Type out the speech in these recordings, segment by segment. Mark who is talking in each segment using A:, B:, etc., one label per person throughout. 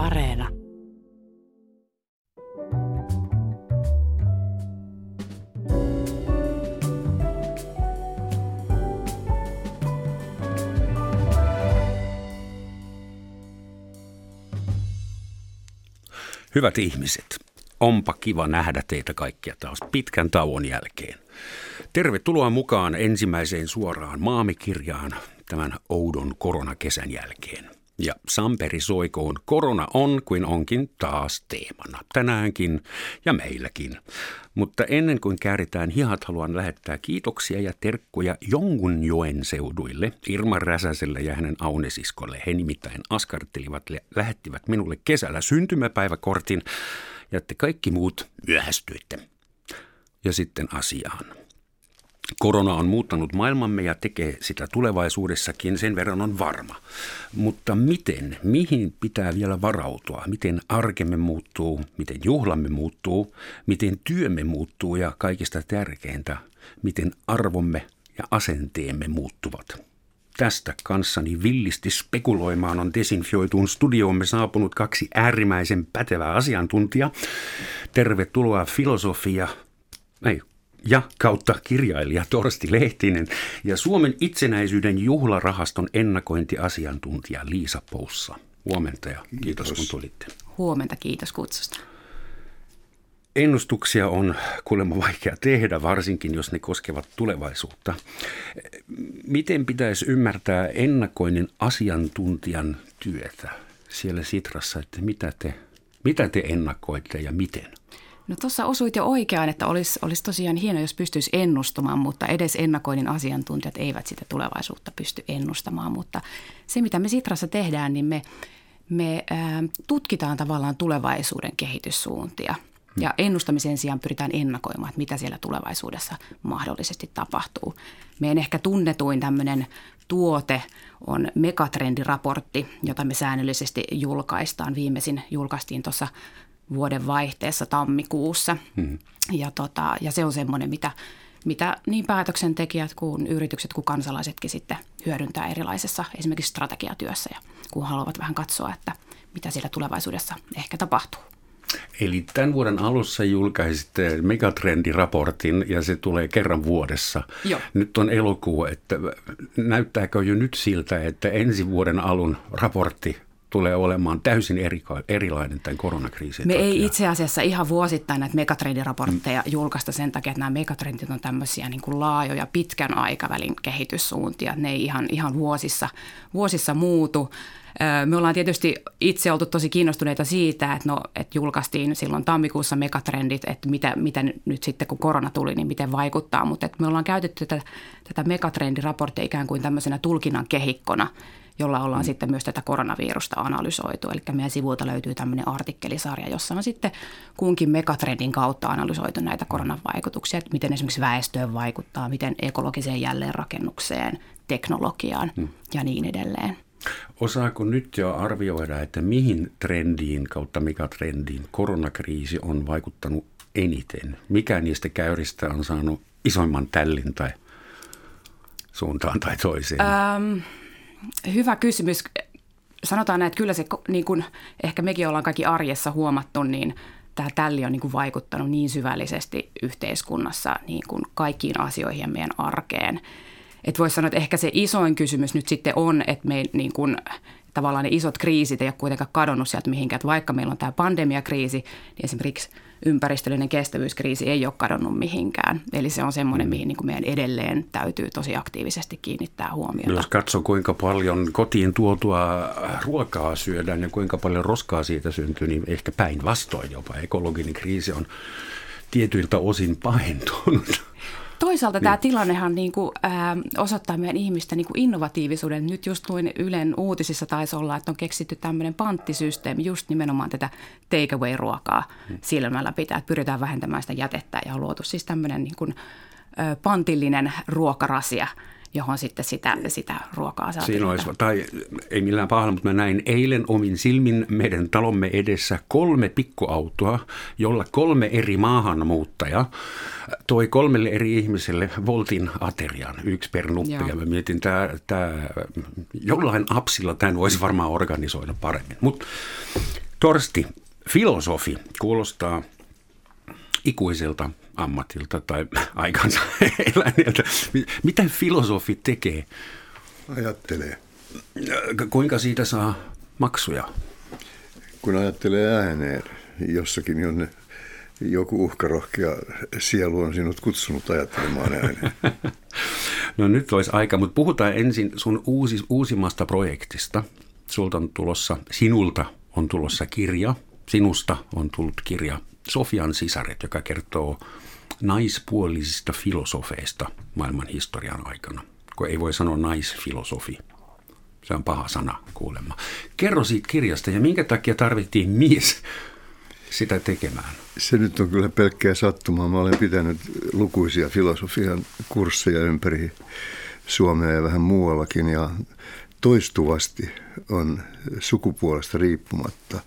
A: Areena.
B: Hyvät ihmiset, onpa kiva nähdä teitä kaikkia taas pitkän tauon jälkeen. Tervetuloa mukaan ensimmäiseen suoraan maamikirjaan tämän oudon koronakesän jälkeen. Ja Samperi soikoon, korona on kuin onkin taas teemana. Tänäänkin ja meilläkin. Mutta ennen kuin kääritään hihat, haluan lähettää kiitoksia ja terkkuja joen seuduille, Irma Räsäselle ja hänen aunesiskolle. He nimittäin askartelivat, lähettivät minulle kesällä syntymäpäiväkortin ja te kaikki muut myöhästyitte. Ja sitten asiaan. Korona on muuttanut maailmamme ja tekee sitä tulevaisuudessakin, sen verran on varma. Mutta miten, mihin pitää vielä varautua? Miten arkemme muuttuu, miten juhlamme muuttuu, miten työmme muuttuu ja kaikista tärkeintä, miten arvomme ja asenteemme muuttuvat? Tästä kanssani villisti spekuloimaan on desinfioituun studioomme saapunut kaksi äärimmäisen pätevää asiantuntijaa. Tervetuloa filosofia, ei ja kautta kirjailija Torsti Lehtinen ja Suomen itsenäisyyden juhlarahaston ennakointiasiantuntija Liisa Poussa. Huomenta ja kiitos, kiitos kun tulitte.
C: Huomenta, kiitos kutsusta.
B: Ennustuksia on kuulemma vaikea tehdä, varsinkin jos ne koskevat tulevaisuutta. Miten pitäisi ymmärtää ennakoinnin asiantuntijan työtä siellä Sitrassa, että mitä te, mitä te ennakoitte ja miten?
C: No tuossa osuit jo oikeaan, että olisi, olisi tosiaan hienoa, jos pystyisi ennustamaan, mutta edes ennakoinnin asiantuntijat eivät sitä tulevaisuutta pysty ennustamaan. Mutta se, mitä me Sitrassa tehdään, niin me, me ää, tutkitaan tavallaan tulevaisuuden kehityssuuntia. Ja ennustamisen sijaan pyritään ennakoimaan, että mitä siellä tulevaisuudessa mahdollisesti tapahtuu. Meidän ehkä tunnetuin tämmöinen tuote on megatrendiraportti, jota me säännöllisesti julkaistaan. Viimeisin julkaistiin tuossa vuoden vaihteessa tammikuussa. Hmm. Ja, tota, ja se on semmoinen, mitä, mitä niin päätöksentekijät kuin yritykset kuin kansalaisetkin sitten hyödyntää erilaisessa esimerkiksi strategiatyössä ja kun haluavat vähän katsoa, että mitä siellä tulevaisuudessa ehkä tapahtuu.
B: Eli tämän vuoden alussa julkaisitte megatrendiraportin ja se tulee kerran vuodessa.
C: Joo.
B: Nyt on elokuu, että näyttääkö jo nyt siltä, että ensi vuoden alun raportti tulee olemaan täysin eri, erilainen tämän koronakriisin
C: Me takia. ei itse asiassa ihan vuosittain näitä megatrendiraportteja mm. julkaista sen takia, että nämä megatrendit on tämmöisiä niin kuin laajoja pitkän aikavälin kehityssuuntia. Ne ei ihan, ihan vuosissa, vuosissa muutu. Me ollaan tietysti itse oltu tosi kiinnostuneita siitä, että, no, että julkaistiin silloin tammikuussa megatrendit, että mitä, mitä nyt sitten kun korona tuli, niin miten vaikuttaa. Mutta että me ollaan käytetty tätä, tätä megatrendiraporttia ikään kuin tämmöisenä tulkinnan kehikkona – jolla ollaan mm. sitten myös tätä koronavirusta analysoitu. Eli meidän sivuilta löytyy tämmöinen artikkelisarja, jossa on sitten kunkin megatrendin kautta analysoitu näitä koronan vaikutuksia, että miten esimerkiksi väestöön vaikuttaa, miten ekologiseen jälleenrakennukseen, teknologiaan mm. ja niin edelleen.
B: Osaako nyt jo arvioida, että mihin trendiin kautta megatrendiin koronakriisi on vaikuttanut eniten? Mikä niistä käyristä on saanut isoimman tällin tai suuntaan tai toiseen? Ähm,
C: Hyvä kysymys. Sanotaan näin, että kyllä se, niin kuin ehkä mekin ollaan kaikki arjessa huomattu, niin tämä tälli on niin kuin vaikuttanut niin syvällisesti yhteiskunnassa niin kuin kaikkiin asioihin ja meidän arkeen. Että voisi sanoa, että ehkä se isoin kysymys nyt sitten on, että me niin kuin, tavallaan ne isot kriisit ei ole kuitenkaan kadonnut sieltä mihinkään. Että vaikka meillä on tämä pandemiakriisi, niin esimerkiksi – ympäristöllinen kestävyyskriisi ei ole kadonnut mihinkään. Eli se on semmoinen, mm. mihin niin kuin meidän edelleen täytyy tosi aktiivisesti kiinnittää huomiota.
B: Jos katsoo, kuinka paljon kotiin tuotua ruokaa syödään ja kuinka paljon roskaa siitä syntyy, niin ehkä päinvastoin jopa ekologinen kriisi on tietyiltä osin pahentunut.
C: Toisaalta niin. tämä tilannehan niin kuin, ää, osoittaa meidän ihmisten niin kuin innovatiivisuuden. Nyt just luin Ylen uutisissa taisi olla, että on keksitty tämmöinen panttisysteemi just nimenomaan tätä takeaway-ruokaa hmm. silmällä pitää. Että pyritään vähentämään sitä jätettä ja on luotu siis tämmöinen niin kuin, ä, pantillinen ruokarasia – johon sitten sitä, sitä ruokaa saa
B: Siinä olisi, tai ei millään pahalla, mutta mä näin eilen omin silmin meidän talomme edessä kolme pikkuautoa, jolla kolme eri maahanmuuttajaa toi kolmelle eri ihmiselle voltin aterian, yksi per nuppi. Joo. Ja mä mietin, tää, tää, jollain apsilla tämän voisi varmaan organisoida paremmin. Mutta Torsti, filosofi kuulostaa ikuiselta ammatilta tai aikansa eläneeltä. Mitä filosofi tekee?
A: Ajattelee.
B: Kuinka siitä saa maksuja?
A: Kun ajattelee ääneen jossakin, jonne joku uhkarohkea sielu on sinut kutsunut ajattelemaan ääneen.
B: No nyt olisi aika, mutta puhutaan ensin sun uusi, uusimmasta projektista. Sulta on tulossa, sinulta on tulossa kirja, sinusta on tullut kirja Sofian sisaret, joka kertoo naispuolisista filosofeista maailman historian aikana. Kun ei voi sanoa naisfilosofi. Se on paha sana kuulemma. Kerro siitä kirjasta ja minkä takia tarvittiin mies sitä tekemään?
A: Se nyt on kyllä pelkkää sattumaa. Mä olen pitänyt lukuisia filosofian kursseja ympäri Suomea ja vähän muuallakin ja toistuvasti on sukupuolesta riippumatta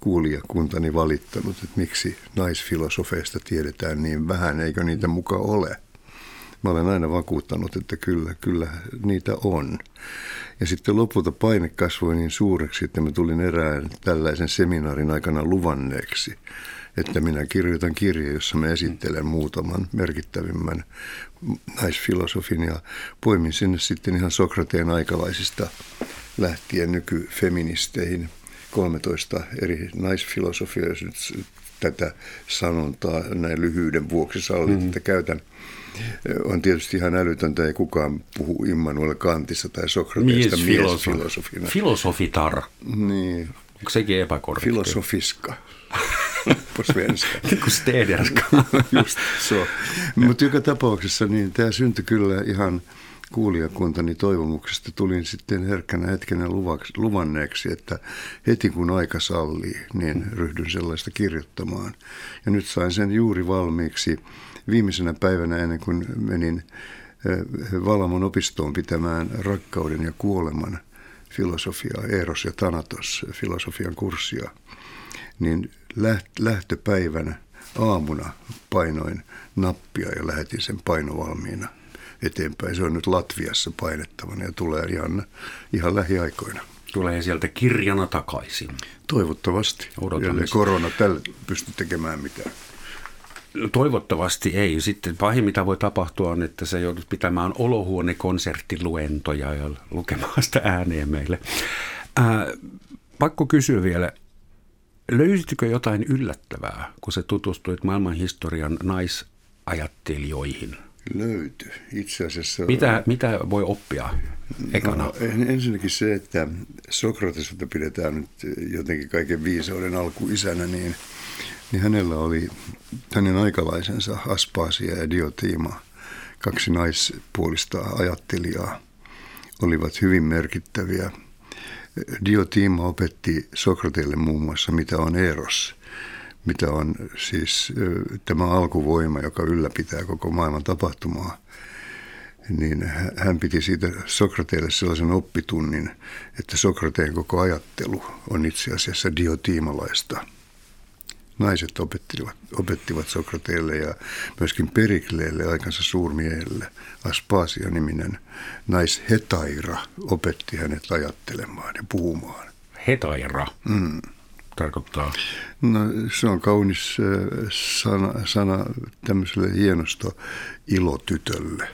A: kuulijakuntani valittanut, että miksi naisfilosofeista tiedetään niin vähän, eikö niitä muka ole. Mä olen aina vakuuttanut, että kyllä, kyllä niitä on. Ja sitten lopulta paine kasvoi niin suureksi, että mä tulin erään tällaisen seminaarin aikana luvanneeksi, että minä kirjoitan kirja, jossa mä esittelen muutaman merkittävimmän naisfilosofin ja poimin sinne sitten ihan Sokrateen aikalaisista lähtien nykyfeministeihin 13 eri naisfilosofia, jos nyt tätä sanontaa näin lyhyyden vuoksi sallit, mm-hmm. että käytän – on tietysti ihan älytöntä, ei kukaan puhu Immanuel Kantissa tai Sokrateesta miesfilosofina.
B: Filosofitar.
A: Niin.
B: Onko sekin epäkorrekti?
A: Filosofiska. på
B: svenska. niin kuin stederska.
A: Just so. Mutta joka tapauksessa niin tämä syntyi kyllä ihan kuulijakuntani toivomuksesta. Tulin sitten herkkänä hetkenä luvanneeksi, että heti kun aika sallii, niin ryhdyn sellaista kirjoittamaan. Ja nyt sain sen juuri valmiiksi viimeisenä päivänä ennen kuin menin Valamon opistoon pitämään rakkauden ja kuoleman filosofiaa, Eros ja Thanatos filosofian kurssia, niin lähtöpäivänä aamuna painoin nappia ja lähetin sen painovalmiina eteenpäin. Se on nyt Latviassa painettavana ja tulee ihan, ihan lähiaikoina.
B: Tulee sieltä kirjana takaisin.
A: Toivottavasti. Odotamme. korona tällä pysty tekemään mitään.
B: Toivottavasti ei. Sitten pahin, mitä voi tapahtua, on, että se joudut pitämään olohuonekonserttiluentoja ja lukemaan sitä ääneen meille. Ää, pakko kysyä vielä, löysitkö jotain yllättävää, kun se tutustuit maailman historian naisajattelijoihin?
A: Löytyi. Itse asiassa...
B: Mitä, mitä voi oppia ekana? No,
A: ensinnäkin se, että Sokratesota pidetään nyt jotenkin kaiken viisauden alkuisänä, niin – niin hänellä oli hänen aikalaisensa Aspaasia ja Diotima, kaksi naispuolista ajattelijaa, olivat hyvin merkittäviä. Diotima opetti Sokrateelle muun muassa, mitä on eros, mitä on siis tämä alkuvoima, joka ylläpitää koko maailman tapahtumaa. Niin hän piti siitä Sokrateelle sellaisen oppitunnin, että Sokrateen koko ajattelu on itse asiassa diotiimalaista – naiset opettivat, opettivat Sokrateelle ja myöskin Perikleelle, aikansa suurmiehelle. Aspasia-niminen naishetaira opetti hänet ajattelemaan ja puhumaan.
B: Hetaira? Mm. Tarkoittaa?
A: No, se on kaunis äh, sana, sana tämmöiselle hienosto ilotytölle.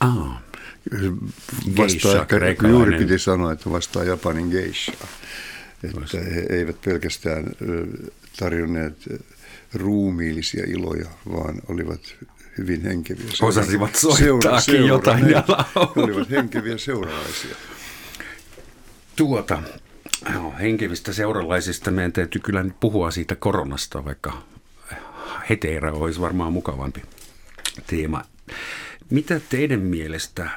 B: Ah.
A: Vastaa, geisha, juuri piti sanoa, että vastaa Japanin geisha. Että he eivät pelkästään tarjonneet ruumiillisia iloja, vaan olivat hyvin henkeviä.
B: Osasivat soittaakin seura, jotain ja
A: olivat henkeviä seuralaisia.
B: Tuota, henkevistä seuralaisista meidän täytyy kyllä nyt puhua siitä koronasta, vaikka heteera olisi varmaan mukavampi teema. Mitä teidän mielestä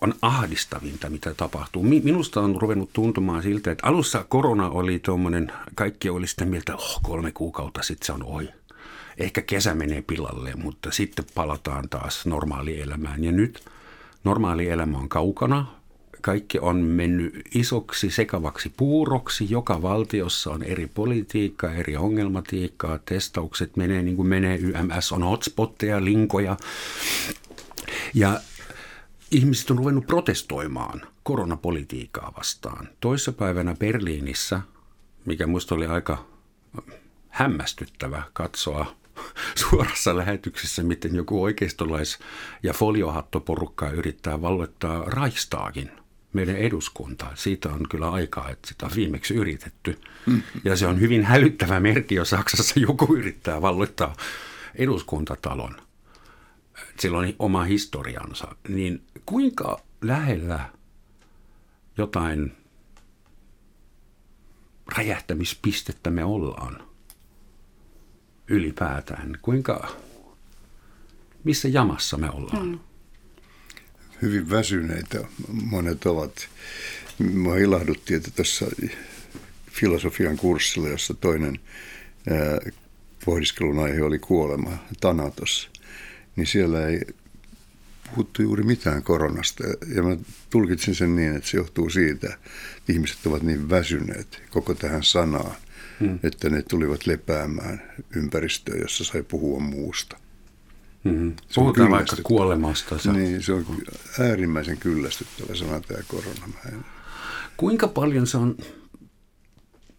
B: on ahdistavinta, mitä tapahtuu. Minusta on ruvennut tuntumaan siltä, että alussa korona oli tuommoinen, kaikki oli sitä mieltä, oh, kolme kuukautta sitten se on ohi. Ehkä kesä menee pilalle, mutta sitten palataan taas normaalielämään. Ja nyt normaali elämä on kaukana. Kaikki on mennyt isoksi sekavaksi puuroksi. Joka valtiossa on eri politiikkaa, eri ongelmatiikkaa. Testaukset menee niin kuin menee. YMS on hotspotteja, linkoja. Ja ihmiset on ruvennut protestoimaan koronapolitiikkaa vastaan. Toissapäivänä Berliinissä mikä musta oli aika hämmästyttävä katsoa suorassa lähetyksessä, miten joku oikeistolais- ja foliohattoporukka yrittää valloittaa Raistaakin, meidän eduskuntaa. Siitä on kyllä aikaa, että sitä on viimeksi yritetty. Mm. Ja se on hyvin hälyttävä merkki, jos Saksassa joku yrittää valloittaa eduskuntatalon. Sillä on oma historiansa. Niin kuinka lähellä jotain räjähtämispistettä me ollaan ylipäätään? Kuinka, missä jamassa me ollaan? Mm.
A: Hyvin väsyneitä monet ovat. Mua ilahdutti, että tässä filosofian kurssilla, jossa toinen pohdiskelun aihe oli kuolema, Tanatos, niin siellä ei puhuttu juuri mitään koronasta. Ja mä tulkitsin sen niin, että se johtuu siitä, että ihmiset ovat niin väsyneet koko tähän sanaan, hmm. että ne tulivat lepäämään ympäristöön, jossa sai puhua muusta.
B: Mm-hmm. Puhutaan vaikka kuolemasta.
A: Se. Niin, se on äärimmäisen kyllästyttävä sana tämä korona. En...
B: Kuinka paljon se on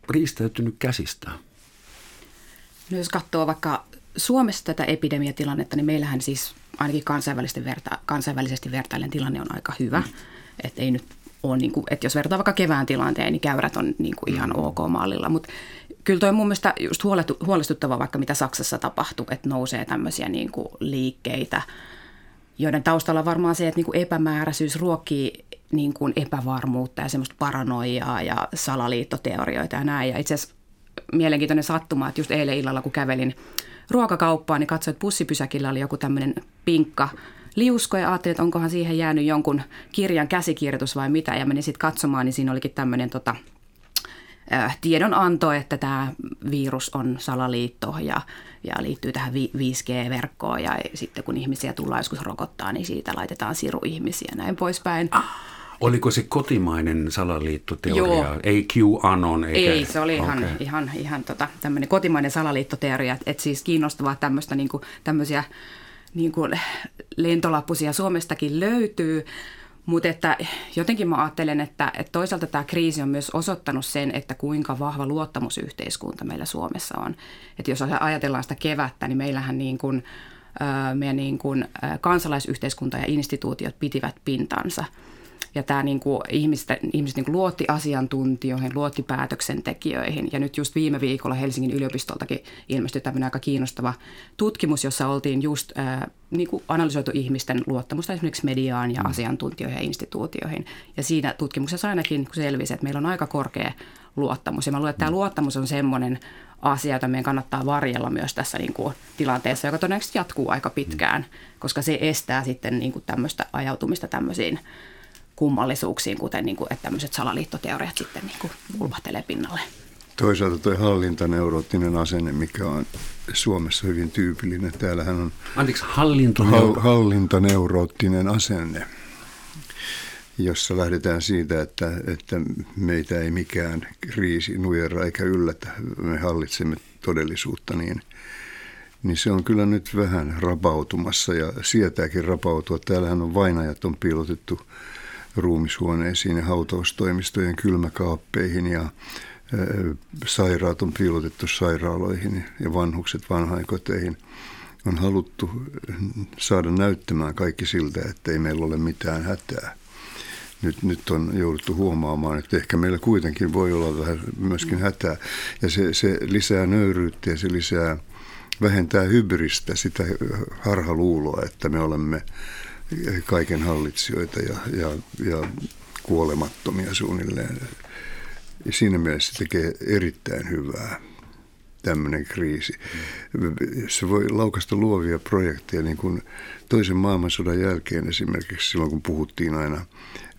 B: riistäytynyt käsistä?
C: No jos katsoo vaikka Suomessa tätä epidemiatilannetta, niin meillähän siis ainakin kansainvälisesti, verta, kansainvälisesti vertaillen tilanne on aika hyvä. Mm. Että ei nyt ole, niin kuin, että jos vertaa vaikka kevään tilanteen, niin käyrät on niin kuin ihan mm. ok mallilla. Mutta kyllä toi mun mielestä just huolestuttava vaikka mitä Saksassa tapahtuu, että nousee tämmöisiä niin kuin liikkeitä, joiden taustalla on varmaan se, että niin kuin epämääräisyys ruokkii niin kuin epävarmuutta ja semmoista paranoiaa ja salaliittoteorioita ja näin. Ja itse asiassa mielenkiintoinen sattuma, että just eilen illalla kun kävelin ruokakauppaan, niin katsoin, että pussipysäkillä oli joku tämmöinen pinkka liusko ja ajattelin, että onkohan siihen jäänyt jonkun kirjan käsikirjoitus vai mitä. Ja menin sitten katsomaan, niin siinä olikin tämmöinen tota, tiedonanto, että tämä virus on salaliitto ja, ja liittyy tähän 5G-verkkoon ja sitten kun ihmisiä tullaan joskus rokottaa, niin siitä laitetaan siru ihmisiä näin poispäin. Ah.
B: Oliko se kotimainen salaliittoteoria? Joo. Ei QAnon? Eikä...
C: Ei, se oli ihan, okay. ihan, ihan tota, tämmöinen kotimainen salaliittoteoria. Että siis kiinnostavaa tämmöistä, niin kuin, tämmöisiä niin kuin lentolappusia Suomestakin löytyy. Mutta että jotenkin mä ajattelen, että, että toisaalta tämä kriisi on myös osoittanut sen, että kuinka vahva luottamusyhteiskunta meillä Suomessa on. Että jos ajatellaan sitä kevättä, niin meillähän niin kuin, meidän niin kuin kansalaisyhteiskunta ja instituutiot pitivät pintansa – ja tämä niin kuin ihmiset, ihmiset niin kuin luotti asiantuntijoihin, luotti päätöksentekijöihin. Ja nyt just viime viikolla Helsingin yliopistoltakin ilmestyi tämmöinen aika kiinnostava tutkimus, jossa oltiin just äh, niin kuin analysoitu ihmisten luottamusta esimerkiksi mediaan ja mm. asiantuntijoihin ja instituutioihin. Ja siinä tutkimuksessa ainakin selvisi, että meillä on aika korkea luottamus. Ja mä luulen, että tämä mm. luottamus on semmoinen asia, jota meidän kannattaa varjella myös tässä niin kuin tilanteessa, joka todennäköisesti jatkuu aika pitkään, koska se estää sitten niin kuin tämmöistä ajautumista tämmöisiin kummallisuuksiin, kuten niin kuin, että tämmöiset salaliittoteoriat sitten niin kuin ulvahtelee pinnalle.
A: Toisaalta tuo hallintaneuroottinen asenne, mikä on Suomessa hyvin tyypillinen. Täällähän on
B: Anteeksi, hallintoneuro-
A: hallintaneuroottinen asenne, jossa lähdetään siitä, että, että meitä ei mikään kriisi nujera eikä yllätä. Me hallitsemme todellisuutta niin, niin se on kyllä nyt vähän rapautumassa ja sietääkin rapautua. Täällähän on vainajat on piilotettu ruumishuoneisiin ja hautaustoimistojen kylmäkaappeihin ja sairaat on piilotettu sairaaloihin ja vanhukset vanhainkoteihin. On haluttu saada näyttämään kaikki siltä, että ei meillä ole mitään hätää. Nyt, nyt on jouduttu huomaamaan, että ehkä meillä kuitenkin voi olla vähän myöskin hätää. Ja se, se lisää nöyryyttä ja se lisää, vähentää hybristä, sitä harhaluuloa, että me olemme kaiken hallitsijoita ja, ja, ja kuolemattomia suunnilleen. Ja siinä mielessä se tekee erittäin hyvää tämmöinen kriisi. Se voi laukasta luovia projekteja, niin kuin toisen maailmansodan jälkeen esimerkiksi silloin, kun puhuttiin aina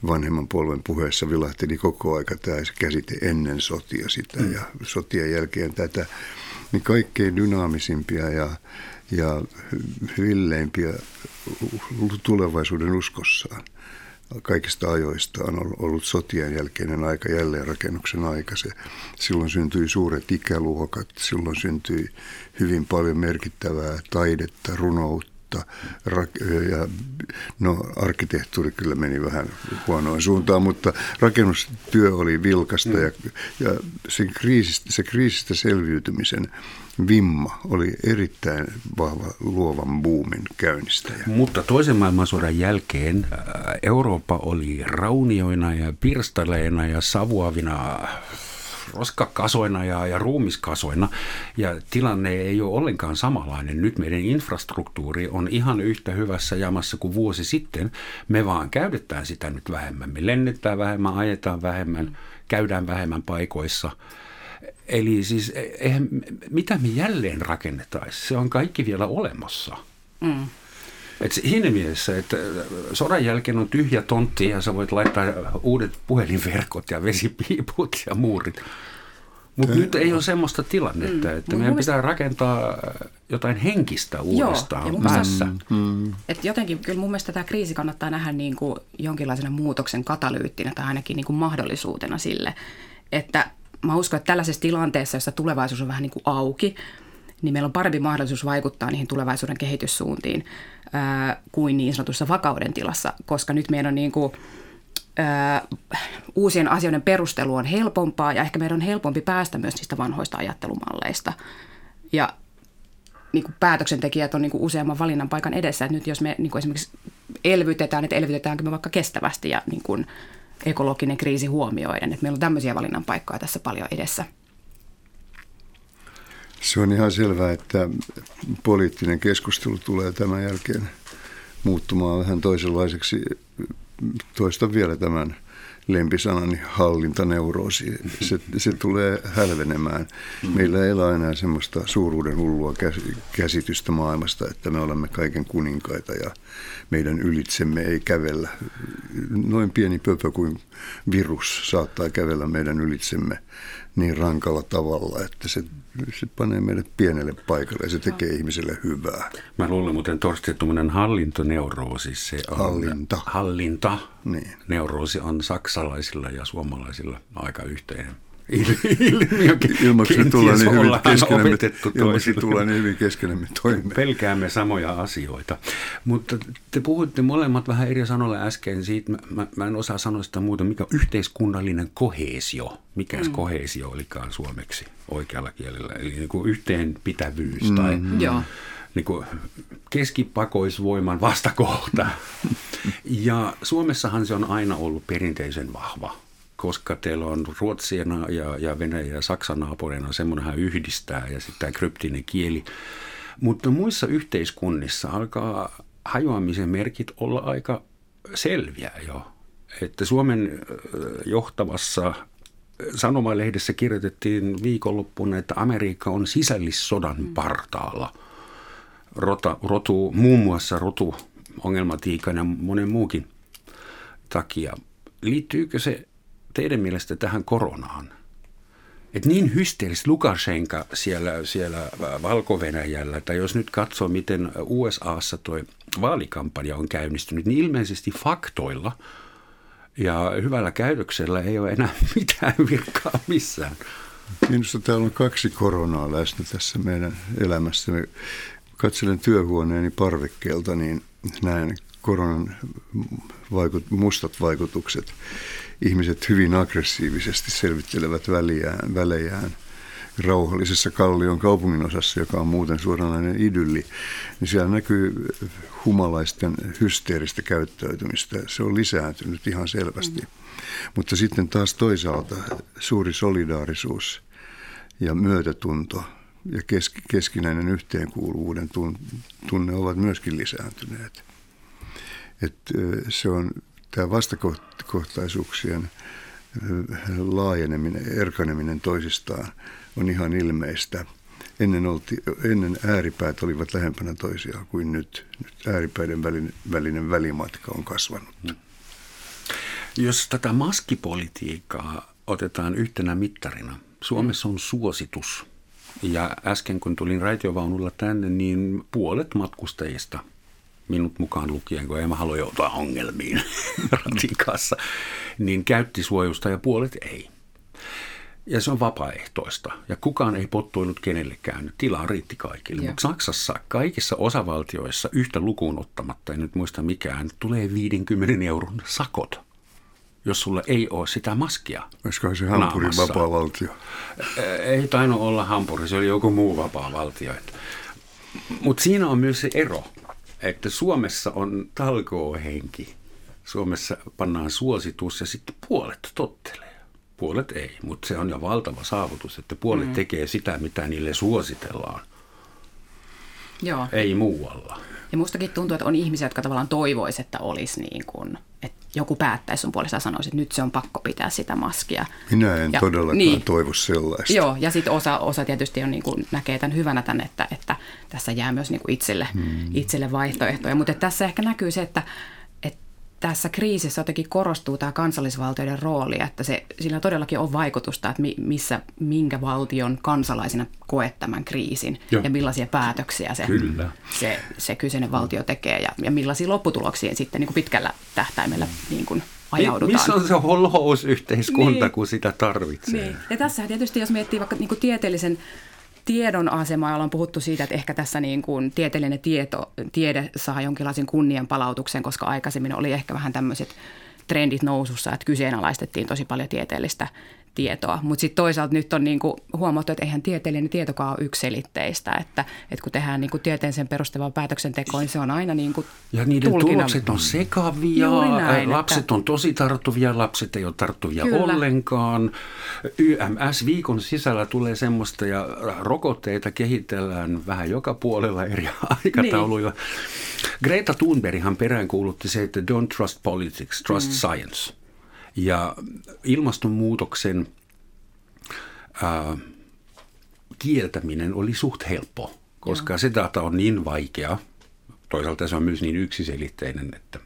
A: vanhemman polven puheessa vilahteli koko aika tämä käsite ennen sotia sitä mm. ja sotien jälkeen tätä, niin kaikkein dynaamisimpia ja, ja villeimpiä tulevaisuuden uskossaan kaikista ajoista on ollut sotien jälkeinen aika, jälleenrakennuksen aika. Se, silloin syntyi suuret ikäluokat, silloin syntyi hyvin paljon merkittävää taidetta, runoutta, mutta ja, no, arkkitehtuuri kyllä meni vähän huonoon suuntaan, mutta rakennustyö oli vilkasta ja, ja se, kriisistä, se kriisistä selviytymisen vimma oli erittäin vahva luovan buumin käynnistäjä.
B: Mutta toisen maailmansodan jälkeen äh, Eurooppa oli raunioina ja pirstaleina ja savuavina roskakasoina ja, ja ruumiskasoina. Ja tilanne ei ole ollenkaan samanlainen. Nyt meidän infrastruktuuri on ihan yhtä hyvässä jamassa kuin vuosi sitten. Me vaan käytetään sitä nyt vähemmän. Me lennetään vähemmän, ajetaan vähemmän, käydään vähemmän paikoissa – Eli siis eihän, mitä me jälleen rakennetaan, se on kaikki vielä olemassa. Mm. Et siinä mielessä, että sodan jälkeen on tyhjä tontti ja sä voit laittaa uudet puhelinverkot ja vesipiiput ja muurit. Mutta nyt ei ole semmoista tilannetta, mm. että meidän pitää rakentaa jotain henkistä uudestaan Joo, päässä. Mm.
C: Mm. Et jotenkin kyllä mun mielestä tämä kriisi kannattaa nähdä niin kuin jonkinlaisena muutoksen katalyyttinä tai ainakin niin kuin mahdollisuutena sille, että mä uskon, että tällaisessa tilanteessa, jossa tulevaisuus on vähän niin kuin auki, niin meillä on parempi mahdollisuus vaikuttaa niihin tulevaisuuden kehityssuuntiin ää, kuin niin sanotussa vakauden tilassa, koska nyt meidän on niin kuin, ää, uusien asioiden perustelu on helpompaa ja ehkä meidän on helpompi päästä myös niistä vanhoista ajattelumalleista. Ja niin kuin päätöksentekijät on niin kuin useamman valinnan paikan edessä. Että nyt jos me niin kuin esimerkiksi elvytetään, että elvytetäänkö me vaikka kestävästi ja niin kuin, ekologinen kriisi huomioiden. Että meillä on tämmöisiä valinnan paikkoja tässä paljon edessä.
A: Se on ihan selvää, että poliittinen keskustelu tulee tämän jälkeen muuttumaan vähän toisenlaiseksi. Toista vielä tämän lempisanani hallintaneuroosi. Se, se tulee hälvenemään. Meillä ei ole enää semmoista suuruuden hullua käsitystä maailmasta, että me olemme kaiken kuninkaita ja meidän ylitsemme ei kävellä. Noin pieni pöpö kuin virus saattaa kävellä meidän ylitsemme niin rankalla tavalla, että se, se panee meidät pienelle paikalle ja se tekee ihmiselle hyvää.
B: Mä luulen muuten Torsti, että tuommoinen hallintoneuroosi, se on,
A: hallinta.
B: Hallinta. Niin. Neuroosi on saksalaisilla ja suomalaisilla aika yhteinen ilmiökin.
A: Ilmaksi tullaan niin hyvin keskenämme, ilmaksi tullaan niin hyvin keskenämme toimeen.
B: Pelkäämme samoja asioita. Mutta te puhuitte molemmat vähän eri sanoilla äsken siitä, mä, mä, mä en osaa sanoa sitä muuta, mikä on yhteiskunnallinen kohesio. Mikä mm. kohesio olikaan suomeksi oikealla kielellä, eli niin kuin yhteenpitävyys mm. tai mm. niin kuin keskipakoisvoiman vastakohta. ja Suomessahan se on aina ollut perinteisen vahva koska teillä on Ruotsia ja, ja Venäjä ja Saksan naapurina, semmoinenhan yhdistää ja sitten tämä kryptinen kieli. Mutta muissa yhteiskunnissa alkaa hajoamisen merkit olla aika selviä jo. Että Suomen johtavassa sanomalehdessä kirjoitettiin viikonloppuna, että Amerikka on sisällissodan mm. partaalla. Rota, rotu, muun muassa rotu ongelmatiikan ja monen muukin takia. Liittyykö se teidän mielestä tähän koronaan? Et niin hysteeristä Lukashenka siellä, siellä Valko-Venäjällä, tai jos nyt katsoo, miten USAssa tuo vaalikampanja on käynnistynyt, niin ilmeisesti faktoilla ja hyvällä käytöksellä ei ole enää mitään virkaa missään.
A: Minusta täällä on kaksi koronaa läsnä tässä meidän elämässä. Katselen työhuoneeni parvekkeelta, niin näen koronan vaikut, mustat vaikutukset ihmiset hyvin aggressiivisesti selvittelevät väliään, välejään rauhallisessa Kallion kaupunginosassa, joka on muuten suoranainen idylli, niin siellä näkyy humalaisten hysteeristä käyttäytymistä. Se on lisääntynyt ihan selvästi. Mm. Mutta sitten taas toisaalta suuri solidaarisuus ja myötätunto ja keskinäinen yhteenkuuluvuuden tunne ovat myöskin lisääntyneet. Et se on tämä vastakohtaisuuksien laajeneminen, erkaneminen toisistaan on ihan ilmeistä. Ennen, olti, ennen ääripäät olivat lähempänä toisiaan kuin nyt. Nyt ääripäiden välinen, välinen välimatka on kasvanut. Hmm.
B: Jos tätä maskipolitiikkaa otetaan yhtenä mittarina, Suomessa on suositus. Ja äsken kun tulin raitiovaunulla tänne, niin puolet matkustajista – minut mukaan lukien, kun en mä halua joutua ongelmiin ratin kanssa, niin käytti suojusta ja puolet ei. Ja se on vapaaehtoista. Ja kukaan ei pottuillut kenellekään. Tilaa riitti kaikille. Mutta Saksassa kaikissa osavaltioissa yhtä lukuun ottamatta, en nyt muista mikään, tulee 50 euron sakot jos sulla ei ole sitä maskia.
A: Olisiko se Hampurin vapaa valtio?
B: Ei tainnut olla Hampuri, se oli joku muu vapaa valtio. Mutta siinä on myös se ero, että Suomessa on talkoohenki. Suomessa pannaan suositus ja sitten puolet tottelee. Puolet ei, mutta se on jo valtava saavutus, että puolet mm. tekee sitä, mitä niille suositellaan. Joo. Ei muualla.
C: Ja mustakin tuntuu, että on ihmisiä, jotka tavallaan toivoisivat, että olisi niin kuin, että joku päättäisi sun puolesta sanoisi, että nyt se on pakko pitää sitä maskia.
A: Minä en ja, todellakaan niin, toivo sellaista.
C: Joo, ja sitten osa, osa tietysti on niin kuin, näkee tämän hyvänä tämän, että, että tässä jää myös niin kuin itselle, hmm. itselle vaihtoehtoja. Mutta tässä ehkä näkyy se, että tässä kriisissä jotenkin korostuu tämä kansallisvaltioiden rooli, että se, sillä todellakin on vaikutusta, että missä, minkä valtion kansalaisina koet tämän kriisin Joo. ja millaisia päätöksiä se, Kyllä. se, se kyseinen valtio tekee ja, ja millaisia lopputuloksia sitten niin kuin pitkällä tähtäimellä niin kuin ajaudutaan.
B: Missä on se holhousyhteiskunta, niin. kun sitä tarvitsee? Niin.
C: Ja tässä tietysti, jos miettii vaikka niin kuin tieteellisen tiedon asema, jolla on puhuttu siitä, että ehkä tässä niin kuin tieteellinen tieto, tiede saa jonkinlaisen kunnian palautuksen, koska aikaisemmin oli ehkä vähän tämmöiset trendit nousussa, että kyseenalaistettiin tosi paljon tieteellistä tietoa. Mutta sitten toisaalta nyt on niinku huomattu, että eihän tieteellinen tietokaan ole yksilitteistä, että, että kun tehdään niinku tieteeseen perustavaa päätöksentekoa, niin se on aina niinku
B: Ja niiden tulkinnan... tulokset on sekavia, näin, lapset että... on tosi tarttuvia, lapset ei ole tarttuvia Kyllä. ollenkaan. YMS viikon sisällä tulee semmoista ja rokotteita kehitellään vähän joka puolella eri aikatauluilla. Niin. Greta Thunberghan peräänkuulutti se, että don't trust politics, trust mm. science. Ja ilmastonmuutoksen ää, kieltäminen oli suht helppo, koska Joo. se data on niin vaikea. Toisaalta se on myös niin yksiselitteinen, että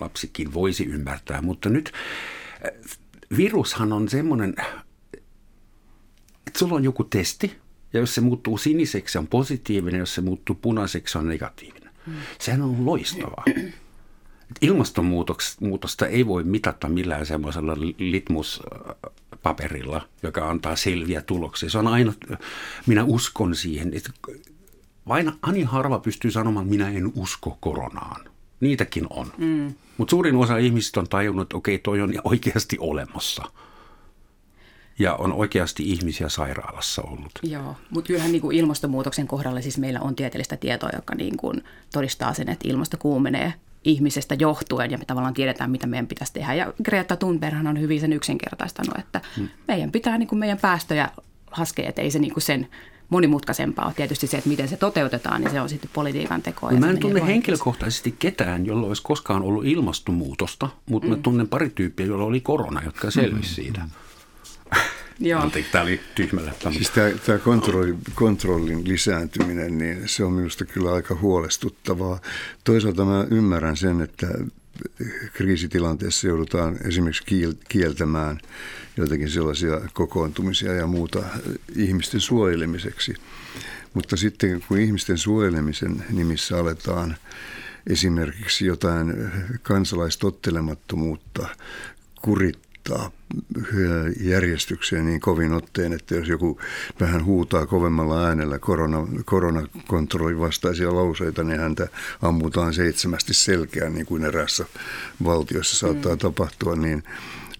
B: lapsikin voisi ymmärtää. Mutta nyt virushan on semmoinen, että sulla on joku testi, ja jos se muuttuu siniseksi, se on positiivinen, jos se muuttuu punaiseksi, se on negatiivinen. Hmm. Sehän on loistavaa. Ilmastonmuutosta ei voi mitata millään semmoisella litmuspaperilla, joka antaa selviä tuloksia. Se on aina, minä uskon siihen, että vain ani harva pystyy sanomaan, että minä en usko koronaan. Niitäkin on. Mm. Mutta suurin osa ihmisistä on tajunnut, että okei, toi on oikeasti olemassa – ja on oikeasti ihmisiä sairaalassa ollut.
C: Joo, mutta kyllähän niin kuin ilmastonmuutoksen kohdalla siis meillä on tieteellistä tietoa, joka niin kuin todistaa sen, että ilmasto kuumenee ihmisestä johtuen ja me tavallaan tiedetään, mitä meidän pitäisi tehdä. Ja Greta Thunberg on hyvin sen yksinkertaistanut, että hmm. meidän pitää niin kuin meidän päästöjä laskea, että ei se niin kuin sen monimutkaisempaa ole tietysti se, että miten se toteutetaan, niin se on sitten politiikan tekoa.
B: No, mä en tunne henkilökohtaisesti ketään, jolla olisi koskaan ollut ilmastonmuutosta, mutta mm. mä tunnen pari tyyppiä, jolla oli korona, jotka selvisi mm. siitä. Joo. Anteeksi, tämä oli tyhmällä.
A: Siis tämä, tämä kontrolli, kontrollin lisääntyminen, niin se on minusta kyllä aika huolestuttavaa. Toisaalta mä ymmärrän sen, että kriisitilanteessa joudutaan esimerkiksi kieltämään joitakin sellaisia kokoontumisia ja muuta ihmisten suojelemiseksi. Mutta sitten kun ihmisten suojelemisen nimissä aletaan esimerkiksi jotain kansalaistottelemattomuutta kurit ottaa järjestykseen niin kovin otteen, että jos joku vähän huutaa kovemmalla äänellä korona, koronakontrollin vastaisia lauseita, niin häntä ammutaan seitsemästi selkeään, niin kuin erässä valtiossa saattaa mm. tapahtua, niin,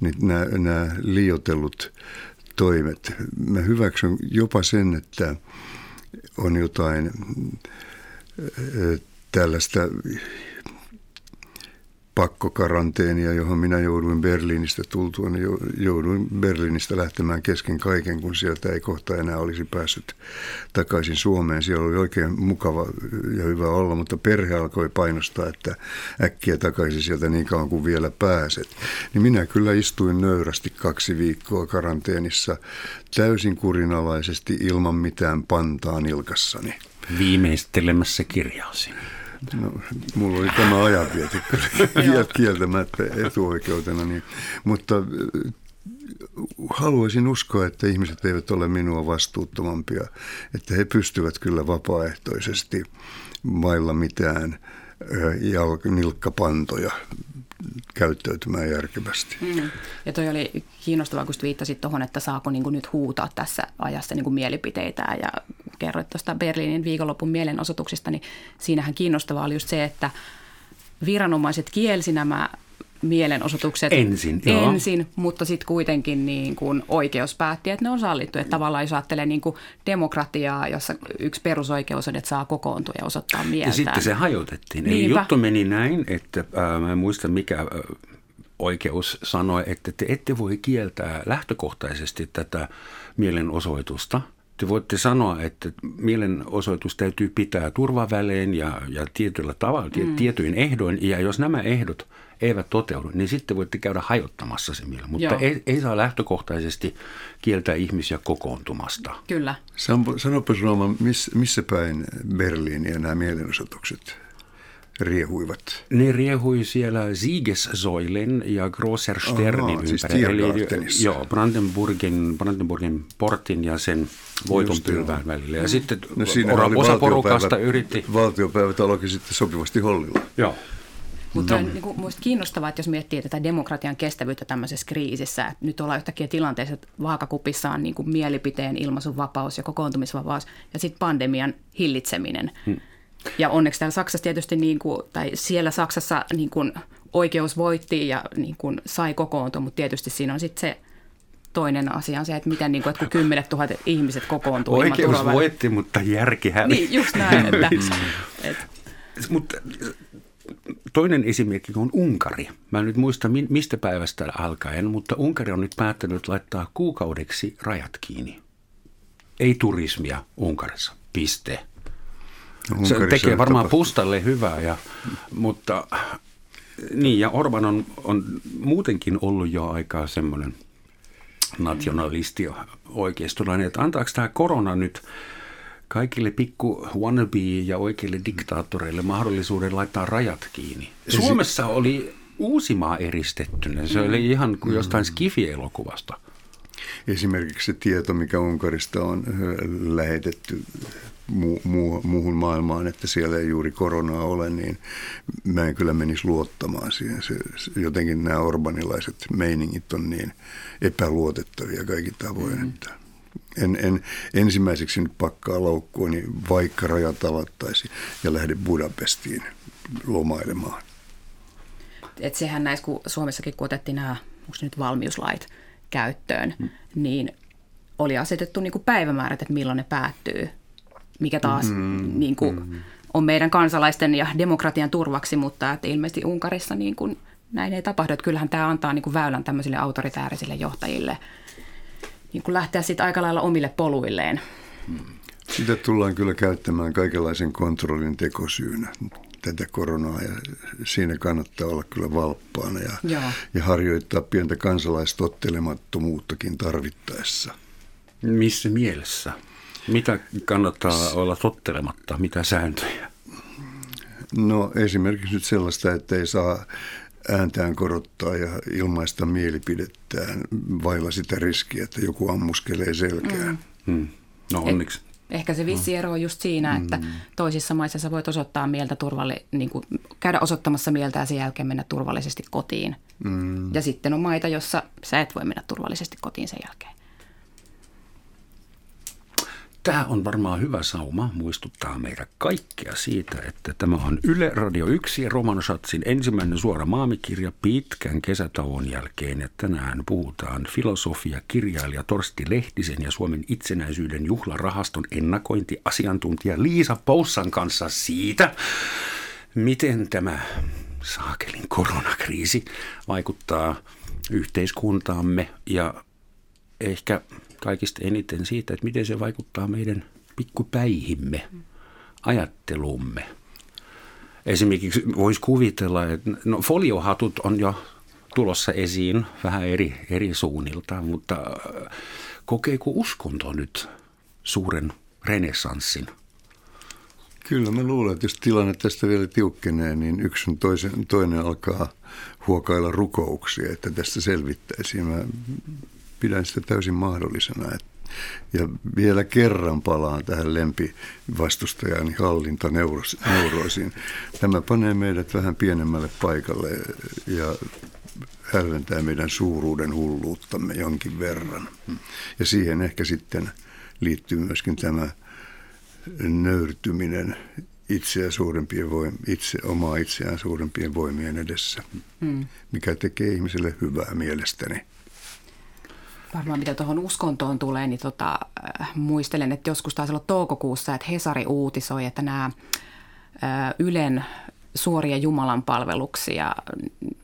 A: niin nämä, nämä liiotellut toimet. Mä hyväksyn jopa sen, että on jotain tällaista pakkokaranteenia, johon minä jouduin Berliinistä tultua, niin jouduin Berliinistä lähtemään kesken kaiken, kun sieltä ei kohta enää olisi päässyt takaisin Suomeen. Siellä oli oikein mukava ja hyvä olla, mutta perhe alkoi painostaa, että äkkiä takaisin sieltä niin kauan kuin vielä pääset. Niin minä kyllä istuin nöyrästi kaksi viikkoa karanteenissa täysin kurinalaisesti ilman mitään pantaa nilkassani.
B: Viimeistelemässä kirjaasi.
A: No, mulla oli tämä ajanvieti kieltämättä etuoikeutena, niin, mutta äh, haluaisin uskoa, että ihmiset eivät ole minua vastuuttomampia, että he pystyvät kyllä vapaaehtoisesti vailla mitään äh, jalk- nilkkapantoja käyttäytymään järkevästi. Mm.
C: Ja toi oli kiinnostavaa, kun viittasit tuohon, että saako niin nyt huutaa tässä ajassa niin mielipiteitä ja kerroit tuosta Berliinin viikonlopun mielenosoituksista, niin siinähän kiinnostavaa oli just se, että viranomaiset kielsi nämä mielenosoitukset
B: ensin,
C: joo. ensin mutta sitten kuitenkin niin kuin oikeus päätti, että ne on sallittu. Että tavallaan jos ajattelee niin kuin demokratiaa, jossa yksi perusoikeus on, että saa kokoontua ja osoittaa mieltä.
B: Ja sitten se hajotettiin. Niinpä. Eli juttu meni näin, että äh, mä en muista mikä äh, oikeus sanoi, että te ette voi kieltää lähtökohtaisesti tätä mielenosoitusta – te voitte sanoa, että mielenosoitus täytyy pitää turvavälein ja, ja tietyllä tavalla, mm. tietyin ehdoin. Ja jos nämä ehdot eivät toteudu, niin sitten voitte käydä hajottamassa se mielen. Mutta ei, ei saa lähtökohtaisesti kieltää ihmisiä kokoontumasta.
C: Kyllä.
A: Sanopas Rooma, missä päin Berliiniä nämä mielenosoitukset riehuivat?
B: Ne riehui siellä Siegessäulen ja Grosser Sternin
A: siis
B: ympärillä. Eli, joo, Brandenburgin, Brandenburgin portin ja sen voitonpylvään välillä. Ja mm. sitten no, osa porukasta yritti...
A: Valtiopäivät alkoi sitten sopivasti hollilla.
B: Joo.
C: Mutta no. on niin kuin, kiinnostavaa, että jos miettii tätä demokratian kestävyyttä tämmöisessä kriisissä, että nyt ollaan yhtäkkiä tilanteessa, että vaakakupissa on niin kuin mielipiteen ilmaisun vapaus ja kokoontumisvapaus ja sitten pandemian hillitseminen. Hmm. Ja onneksi täällä Saksassa tietysti, niin kuin, tai siellä Saksassa niin kuin oikeus voitti ja niin kuin sai kokoontua, mutta tietysti siinä on sitten se toinen asia on se, että miten niin kuin, että kun kymmenet tuhannet ihmiset kokoontuu
B: Oikeus voitti, mutta järki hävisi.
C: Niin, just näin. Että,
B: että. Mutta toinen esimerkki on Unkari. Mä en nyt muista mistä päivästä alkaen, mutta Unkari on nyt päättänyt laittaa kuukaudeksi rajat kiinni. Ei turismia Unkarissa. Piste. Unkarissa se tekee varmaan tapahtuu. pustalle hyvää, ja, mutta niin, ja Orban on, on muutenkin ollut jo aikaa semmoinen nationalisti oikeistolainen, että antaako tämä korona nyt kaikille pikku wannabe ja oikeille diktaattoreille mahdollisuuden laittaa rajat kiinni. Suomessa oli Uusimaa eristettynä. Se oli ihan kuin jostain Skifi-elokuvasta.
A: Esimerkiksi se tieto, mikä Unkarista on lähetetty mu- mu- muuhun maailmaan, että siellä ei juuri koronaa ole, niin mä en kyllä menisi luottamaan siihen. Se, se, jotenkin nämä orbanilaiset meiningit on niin epäluotettavia kaikin tavoin, mm-hmm. että en, en ensimmäiseksi nyt pakkaa laukkua, niin vaikka rajat avattaisi ja lähde Budapestiin lomailemaan.
C: Et sehän näissä, kun Suomessakin kun otettiin nämä onko nyt valmiuslait käyttöön, hmm. niin oli asetettu niin kuin päivämäärät, että milloin ne päättyy, mikä taas mm, niin kuin, mm. on meidän kansalaisten ja demokratian turvaksi, mutta että ilmeisesti Unkarissa niin kuin, näin ei tapahdu. Että kyllähän tämä antaa niin kuin väylän tämmöisille autoritäärisille johtajille – niin kuin lähteä sitten aika lailla omille poluilleen.
A: Sitä tullaan kyllä käyttämään kaikenlaisen kontrollin tekosyynä tätä koronaa ja siinä kannattaa olla kyllä valppaana ja, ja harjoittaa pientä kansalaistottelemattomuuttakin tarvittaessa.
B: Missä mielessä? Mitä kannattaa olla tottelematta? Mitä sääntöjä?
A: No esimerkiksi nyt sellaista, että ei saa ääntään korottaa ja ilmaista mielipidettään vailla sitä riskiä, että joku ammuskelee selkään.
B: Mm. Mm. No onneksi.
C: Eh, ehkä se vissi ero on just siinä, että mm. toisissa maissa sä voit osoittaa mieltä turvalli, niin kuin käydä osoittamassa mieltä ja sen jälkeen mennä turvallisesti kotiin. Mm. Ja sitten on maita, jossa sä et voi mennä turvallisesti kotiin sen jälkeen.
B: Tämä on varmaan hyvä sauma muistuttaa meitä kaikkea siitä, että tämä on Yle Radio 1 ja Roman Schatzin ensimmäinen suora maamikirja pitkän kesätauon jälkeen. Ja tänään puhutaan filosofia, kirjailija Torsti Lehtisen ja Suomen itsenäisyyden juhlarahaston ennakointiasiantuntija Liisa Poussan kanssa siitä, miten tämä saakelin koronakriisi vaikuttaa yhteiskuntaamme ja ehkä kaikista eniten siitä, että miten se vaikuttaa meidän pikkupäihimme, ajattelumme. Esimerkiksi voisi kuvitella, että no, foliohatut on jo tulossa esiin vähän eri, eri suunnilta, mutta äh, kokeeko uskonto nyt suuren renessanssin?
A: Kyllä mä luulen, että jos tilanne tästä vielä tiukkenee, niin yksi toisen, toinen alkaa huokailla rukouksia, että tästä selvittäisiin. Mä pidän sitä täysin mahdollisena. Ja vielä kerran palaan tähän lempivastustajani hallintaneuroisiin. Tämä panee meidät vähän pienemmälle paikalle ja hälventää meidän suuruuden hulluuttamme jonkin verran. Ja siihen ehkä sitten liittyy myöskin tämä nöyrtyminen itseä suurempien voim- itse, omaa itseään suurempien voimien edessä, mm. mikä tekee ihmiselle hyvää mielestäni.
C: Varmaan mitä tuohon uskontoon tulee, niin tota, äh, muistelen, että joskus taisi olla toukokuussa, että Hesari uutisoi, että nämä äh, Ylen suoria Jumalan palveluksia,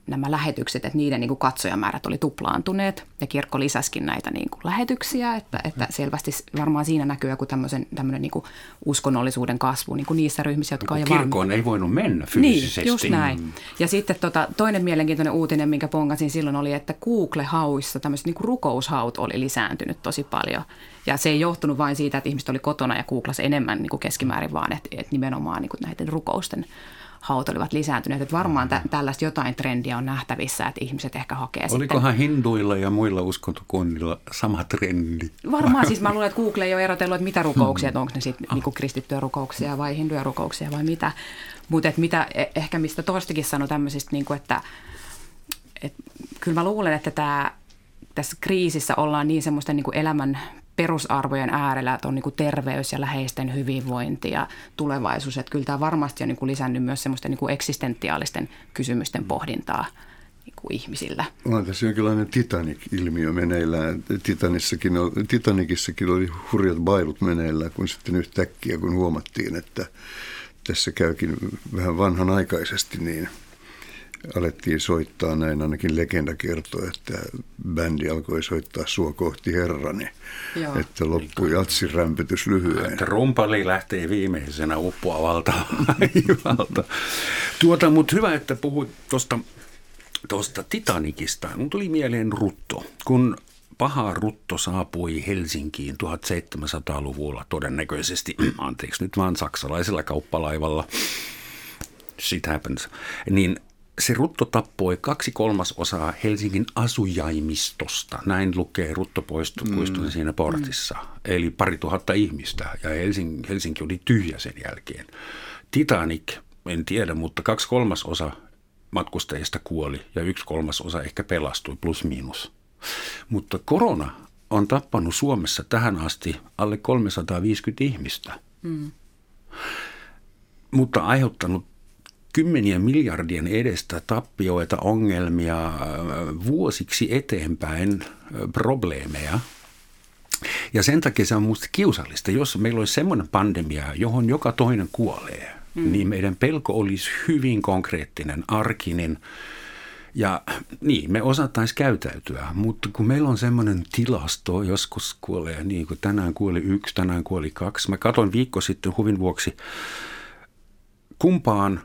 C: nämä lähetykset, että niiden niin kuin katsojamäärät oli tuplaantuneet ja kirkko lisäskin näitä niin kuin lähetyksiä, että, että selvästi varmaan siinä näkyy joku tämmöisen, tämmöinen niin kuin uskonnollisuuden kasvu niin kuin niissä ryhmissä, jotka
B: on Kirkkoon varma... ei voinut mennä fyysisesti.
C: Niin, just näin. Ja sitten tota, toinen mielenkiintoinen uutinen, minkä pongasin silloin oli, että Google-hauissa tämmöiset niin kuin rukoushaut oli lisääntynyt tosi paljon. Ja se ei johtunut vain siitä, että ihmiset oli kotona ja googlasi enemmän niin kuin keskimäärin, vaan että, että nimenomaan niin kuin näiden rukousten haut olivat lisääntyneet. Että varmaan tä- tällaista jotain trendiä on nähtävissä, että ihmiset ehkä hakee
B: Olikohan sitten... hinduilla ja muilla uskontokunnilla sama trendi?
C: Varmaan siis mä luulen, että Google ei ole erotellut, että mitä rukouksia, että onko ne sitten ah. niin kristittyjä rukouksia vai hinduja rukouksia vai mitä. Mutta mitä, e- ehkä mistä toistakin sanoi tämmöisistä, niin kuin, että, että kyllä mä luulen, että tämä tässä kriisissä ollaan niin semmoisten niin elämän perusarvojen äärellä, että on niin kuin terveys ja läheisten hyvinvointi ja tulevaisuus. Että kyllä tämä varmasti on niin kuin lisännyt myös semmoisten niin kuin eksistentiaalisten kysymysten pohdintaa niin kuin ihmisillä.
A: On tässä jonkinlainen Titanic-ilmiö meneillään. Titanissakin, Titanikissakin oli hurjat bailut meneillään, kun sitten yhtäkkiä kun huomattiin, että tässä käykin vähän vanhanaikaisesti niin – alettiin soittaa, näin ainakin legenda kertoo, että bändi alkoi soittaa sua kohti herrani, Joo. että loppui jatsin rämpytys lyhyen. Että
B: rumpali lähtee viimeisenä uppoavalta valta. Tuota, mutta hyvä, että puhuit tuosta tuosta Titanikista. Mun tuli mieleen Rutto. Kun paha Rutto saapui Helsinkiin 1700-luvulla todennäköisesti, anteeksi nyt vaan saksalaisella kauppalaivalla, shit happens, niin se Rutto tappoi kaksi kolmasosaa Helsingin asujaimistosta. Näin lukee Rutto poistupuiston mm. siinä portissa. Mm. Eli pari tuhatta ihmistä ja Helsinki, Helsinki oli tyhjä sen jälkeen. Titanic, en tiedä, mutta kaksi kolmasosa matkustajista kuoli ja yksi kolmasosa ehkä pelastui plus miinus. Mutta korona on tappanut Suomessa tähän asti alle 350 ihmistä. Mm. Mutta aiheuttanut kymmenien miljardien edestä tappioita, ongelmia, äh, vuosiksi eteenpäin äh, probleemeja. Ja sen takia se on minusta kiusallista. Jos meillä olisi semmoinen pandemia, johon joka toinen kuolee, mm. niin meidän pelko olisi hyvin konkreettinen, arkinen. Ja niin, me osattaisiin käytäytyä, mutta kun meillä on semmoinen tilasto, joskus kuolee niin kuin tänään kuoli yksi, tänään kuoli kaksi. Mä katsoin viikko sitten huvin vuoksi, kumpaan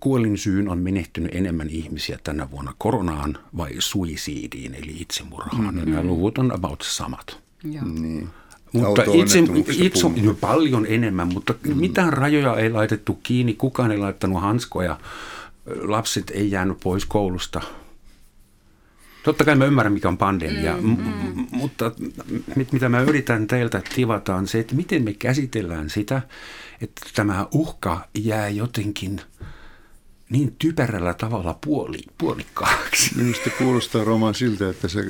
B: kuolinsyyn on menehtynyt enemmän ihmisiä tänä vuonna koronaan vai suisiidiin, eli itsemurhaan. Mm-hmm. Nämä luvut on about samat.
C: Joo. Niin.
B: Mutta itse, itse jo paljon enemmän, mutta mm. mitään rajoja ei laitettu kiinni, kukaan ei laittanut hanskoja, lapset ei jäänyt pois koulusta. Totta kai mä ymmärrän, mikä on pandemia, mm, mm. mutta mit, mitä mä yritän teiltä tivata on se, että miten me käsitellään sitä, että tämä uhka jää jotenkin – niin typerällä tavalla puoli, puolikkaaksi.
A: Minusta kuulostaa Roman siltä, että sä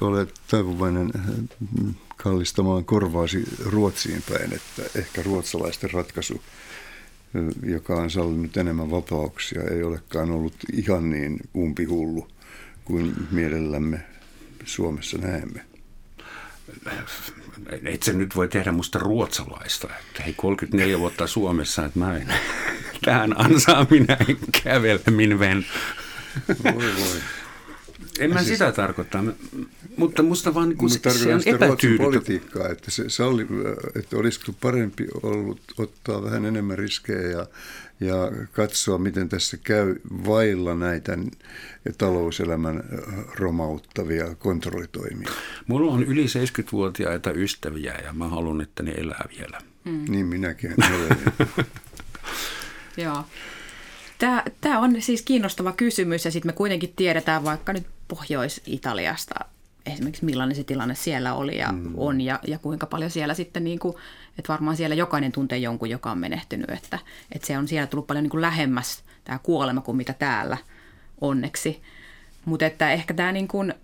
A: olet taipuvainen äh, kallistamaan korvaasi Ruotsiin päin, että ehkä ruotsalaisten ratkaisu, äh, joka on sallinut enemmän vapauksia, ei olekaan ollut ihan niin umpihullu kuin mielellämme Suomessa näemme
B: et se nyt voi tehdä musta ruotsalaista. Että hei, 34 vuotta Suomessa, että mä en tähän ansaan minä en kävele, min vän.
A: Voi voi.
B: En mä siis, sitä tarkoita, mutta musta vaan niin se, se on
A: epätyydyttä. politiikkaa, että, se salli, että olisiko parempi ollut ottaa vähän enemmän riskejä ja, ja katsoa, miten tässä käy vailla näitä talouselämän romauttavia kontrollitoimia.
B: Mulla on yli 70-vuotiaita ystäviä ja mä haluan, että ne elää vielä.
A: Mm. Niin minäkin
C: Joo. Tämä, tämä on siis kiinnostava kysymys ja sitten me kuitenkin tiedetään vaikka nyt Pohjois-Italiasta, esimerkiksi millainen se tilanne siellä oli ja mm. on ja, ja kuinka paljon siellä sitten, niin kuin, että varmaan siellä jokainen tuntee jonkun, joka on menehtynyt, että, että se on siellä tullut paljon niin kuin lähemmäs tämä kuolema kuin mitä täällä onneksi. Mutta että ehkä tämä niin kuin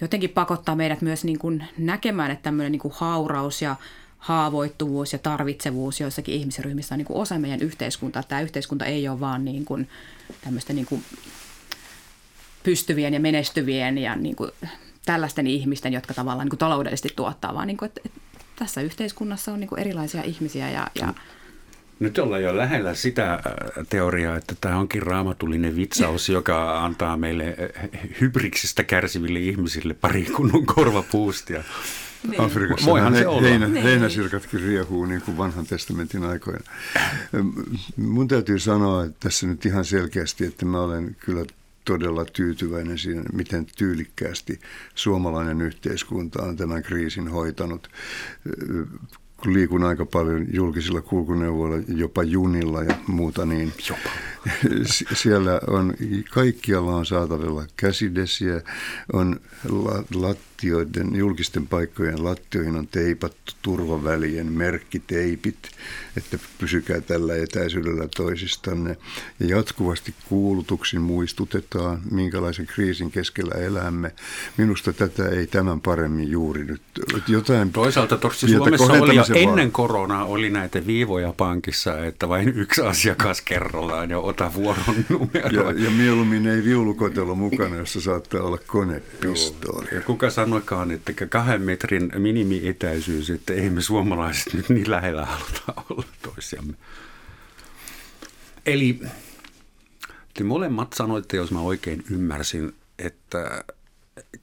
C: jotenkin pakottaa meidät myös niin kuin näkemään, että tämmöinen niin kuin hauraus ja haavoittuvuus ja tarvitsevuus joissakin ihmisryhmissä on niin kuin osa meidän yhteiskuntaa. Tämä yhteiskunta ei ole vaan niin kuin tämmöistä niin kuin pystyvien ja menestyvien ja niin kuin tällaisten ihmisten, jotka tavallaan niin kuin taloudellisesti tuottaa, vaan niin kuin, että, että tässä yhteiskunnassa on niin kuin erilaisia ihmisiä ja, ja
B: nyt ollaan jo lähellä sitä äh, teoriaa, että tämä onkin raamatullinen vitsaus, joka antaa meille äh, hybriksistä kärsiville ihmisille pari kunnon korvapuustia.
A: Niin. Afrikassa Voihan se olla. Heinä, niin. heinäsirkatkin riehuu niin kuin vanhan testamentin aikoina. Mun täytyy sanoa että tässä nyt ihan selkeästi, että mä olen kyllä todella tyytyväinen siinä, miten tyylikkäästi suomalainen yhteiskunta on tämän kriisin hoitanut kun liikun aika paljon julkisilla kulkuneuvoilla, jopa junilla ja muuta, niin jopa. siellä on, kaikkialla on saatavilla käsidesiä, on lattioiden, julkisten paikkojen lattioihin on teipattu turvavälien merkkiteipit, että pysykää tällä etäisyydellä toisistanne. Ja jatkuvasti kuulutuksin muistutetaan, minkälaisen kriisin keskellä elämme. Minusta tätä ei tämän paremmin juuri nyt.
B: Jotain Toisaalta tosi Suomessa oli jo ennen koronaa oli näitä viivoja pankissa, että vain yksi asiakas kerrallaan ja ota vuoron numero.
A: Ja, ja mieluummin ei viulukotelo mukana, jossa saattaa olla konepistooli.
B: Ja kuka sanoikaan, että kahden metrin minimietäisyys, että ei me suomalaiset nyt niin lähellä haluta olla toisiamme. Eli te molemmat sanoitte, jos mä oikein ymmärsin, että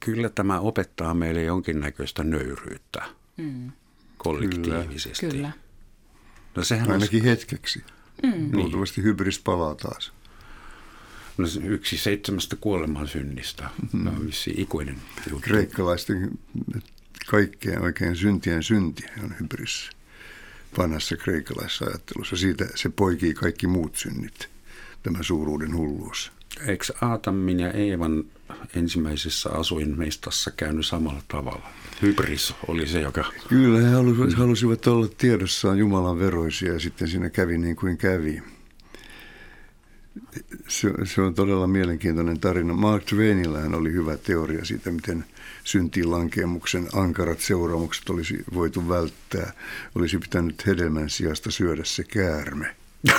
B: kyllä tämä opettaa meille jonkinnäköistä nöyryyttä mm. kollektiivisesti.
C: Kyllä.
A: No sehän Ainakin on... hetkeksi. Mm. Luultavasti hybris palaa taas.
B: Yksi seitsemästä kuoleman synnistä. Mm. on ikuinen
A: juttu. Kreikkalaisten kaikkeen oikein syntien synti on hybris vanhassa kreikkalaisessa ajattelussa. Siitä se poikii kaikki muut synnit, tämä suuruuden hulluus.
B: Eikö Aatamin ja Eevan ensimmäisessä asuinmeistassa käynyt samalla tavalla? Hybris oli se, joka...
A: Kyllä, he halusivat olla tiedossaan Jumalan veroisia ja sitten siinä kävi niin kuin kävi. Se, se on todella mielenkiintoinen tarina. Mark Twainillähän oli hyvä teoria siitä, miten syntiin lankemuksen ankarat seuraamukset olisi voitu välttää. Olisi pitänyt hedelmän sijasta syödä se käärme.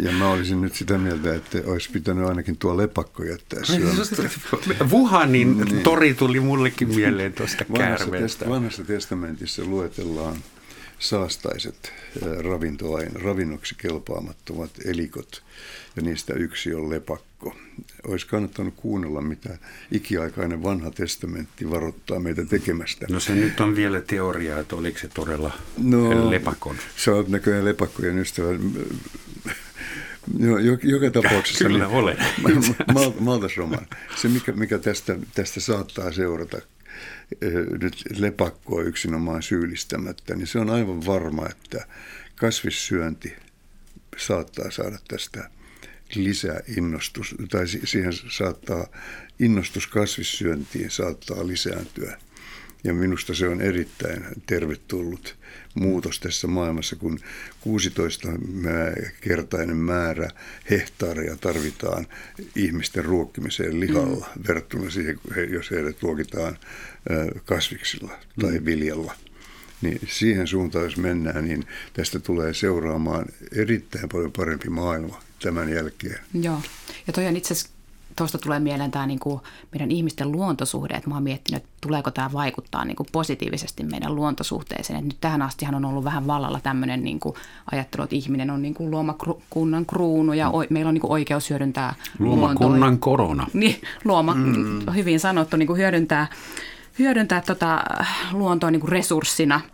A: Ja mä olisin nyt sitä mieltä, että olisi pitänyt ainakin tuo lepakko jättää syömättä.
B: Wuhanin niin. tori tuli mullekin mieleen tuosta käärmeestä.
A: Vanhassa testamentissa luetellaan saastaiset ravintoaine, ravinnoksi kelpaamattomat elikot, ja niistä yksi on lepakko. Olisi kannattanut kuunnella, mitä ikiaikainen vanha testamentti varoittaa meitä tekemästä.
B: No se nyt on vielä teoria, että oliko se todella no, lepakon.
A: Sä oot näköjään lepakkojen ystävä. No, joka tapauksessa.
B: Kyllä niin, olen.
A: Maltasroman. Se, mikä, mikä tästä, tästä saattaa seurata, nyt lepakkoa yksinomaan syyllistämättä, niin se on aivan varma, että kasvissyönti saattaa saada tästä lisää innostus, tai siihen saattaa, innostus kasvissyöntiin saattaa lisääntyä. Ja minusta se on erittäin tervetullut muutos tässä maailmassa, kun 16-kertainen määrä hehtaaria tarvitaan ihmisten ruokkimiseen lihalla mm. verrattuna siihen, jos heidät ruokitaan kasviksilla tai mm. viljalla. Niin siihen suuntaan, jos mennään, niin tästä tulee seuraamaan erittäin paljon parempi maailma tämän jälkeen.
C: Joo, ja toi on itse asiassa tuosta tulee mieleen tämä niin kuin meidän ihmisten luontosuhde, että mä oon miettinyt, että tuleeko tämä vaikuttaa niin kuin positiivisesti meidän luontosuhteeseen. Että nyt tähän astihan on ollut vähän vallalla tämmöinen niin kuin ajattelu, että ihminen on niin kuin luomakunnan kruunu ja o, meillä on niin kuin oikeus hyödyntää
B: Luomakunnan luontoa. korona.
C: Niin, luoma, mm. hyvin sanottu, niin kuin hyödyntää, hyödyntää tota luontoa niin kuin resurssina –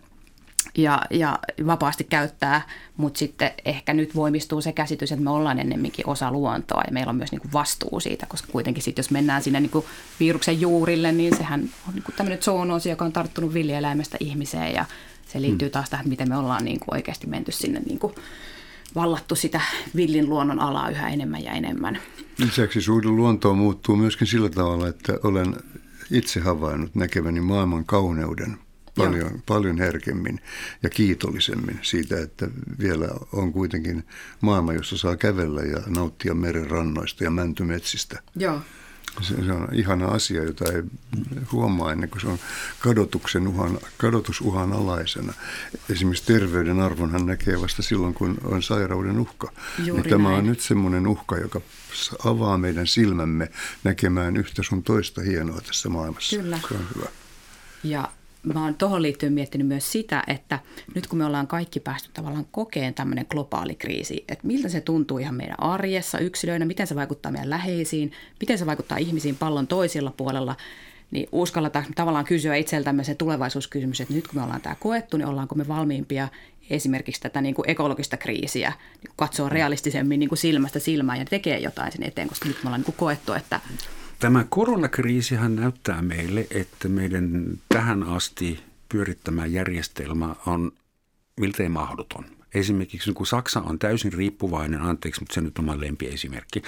C: ja, ja vapaasti käyttää, mutta sitten ehkä nyt voimistuu se käsitys, että me ollaan ennemminkin osa luontoa ja meillä on myös niin kuin vastuu siitä, koska kuitenkin sitten jos mennään sinne niin kuin viruksen juurille, niin sehän on niin kuin tämmöinen zoonoosi, joka on tarttunut villieläimestä ihmiseen ja se liittyy taas tähän, miten me ollaan niin kuin oikeasti menty sinne niin kuin vallattu sitä villin luonnon alaa yhä enemmän ja enemmän.
A: Lisäksi suhde luontoon muuttuu myöskin sillä tavalla, että olen itse havainnut näkeväni maailman kauneuden paljon, paljon herkemmin ja kiitollisemmin siitä, että vielä on kuitenkin maailma, jossa saa kävellä ja nauttia meren rannoista ja mäntymetsistä.
C: Joo.
A: Se, se on ihana asia, jota ei huomaa ennen kuin se on kadotuksen uhan, kadotusuhan alaisena. Esimerkiksi terveyden arvonhan näkee vasta silloin, kun on sairauden uhka.
C: Juuri
A: niin tämä
C: näin.
A: on nyt semmoinen uhka, joka avaa meidän silmämme näkemään yhtä sun toista hienoa tässä maailmassa.
C: Kyllä.
A: Se on hyvä.
C: Ja mä oon tuohon liittyen miettinyt myös sitä, että nyt kun me ollaan kaikki päästy tavallaan kokeen tämmöinen globaali kriisi, että miltä se tuntuu ihan meidän arjessa yksilöinä, miten se vaikuttaa meidän läheisiin, miten se vaikuttaa ihmisiin pallon toisella puolella, niin uskalletaan tavallaan kysyä itseltämme se tulevaisuuskysymys, että nyt kun me ollaan tämä koettu, niin ollaanko me valmiimpia esimerkiksi tätä niin kuin ekologista kriisiä niin kuin katsoa realistisemmin niin kuin silmästä silmään ja tekee jotain sen eteen, koska nyt me ollaan niin kuin koettu, että
B: Tämä koronakriisihän näyttää meille, että meidän tähän asti pyörittämä järjestelmä on miltei mahdoton. Esimerkiksi kun Saksa on täysin riippuvainen, anteeksi, mutta se nyt on oma lempiesimerkki,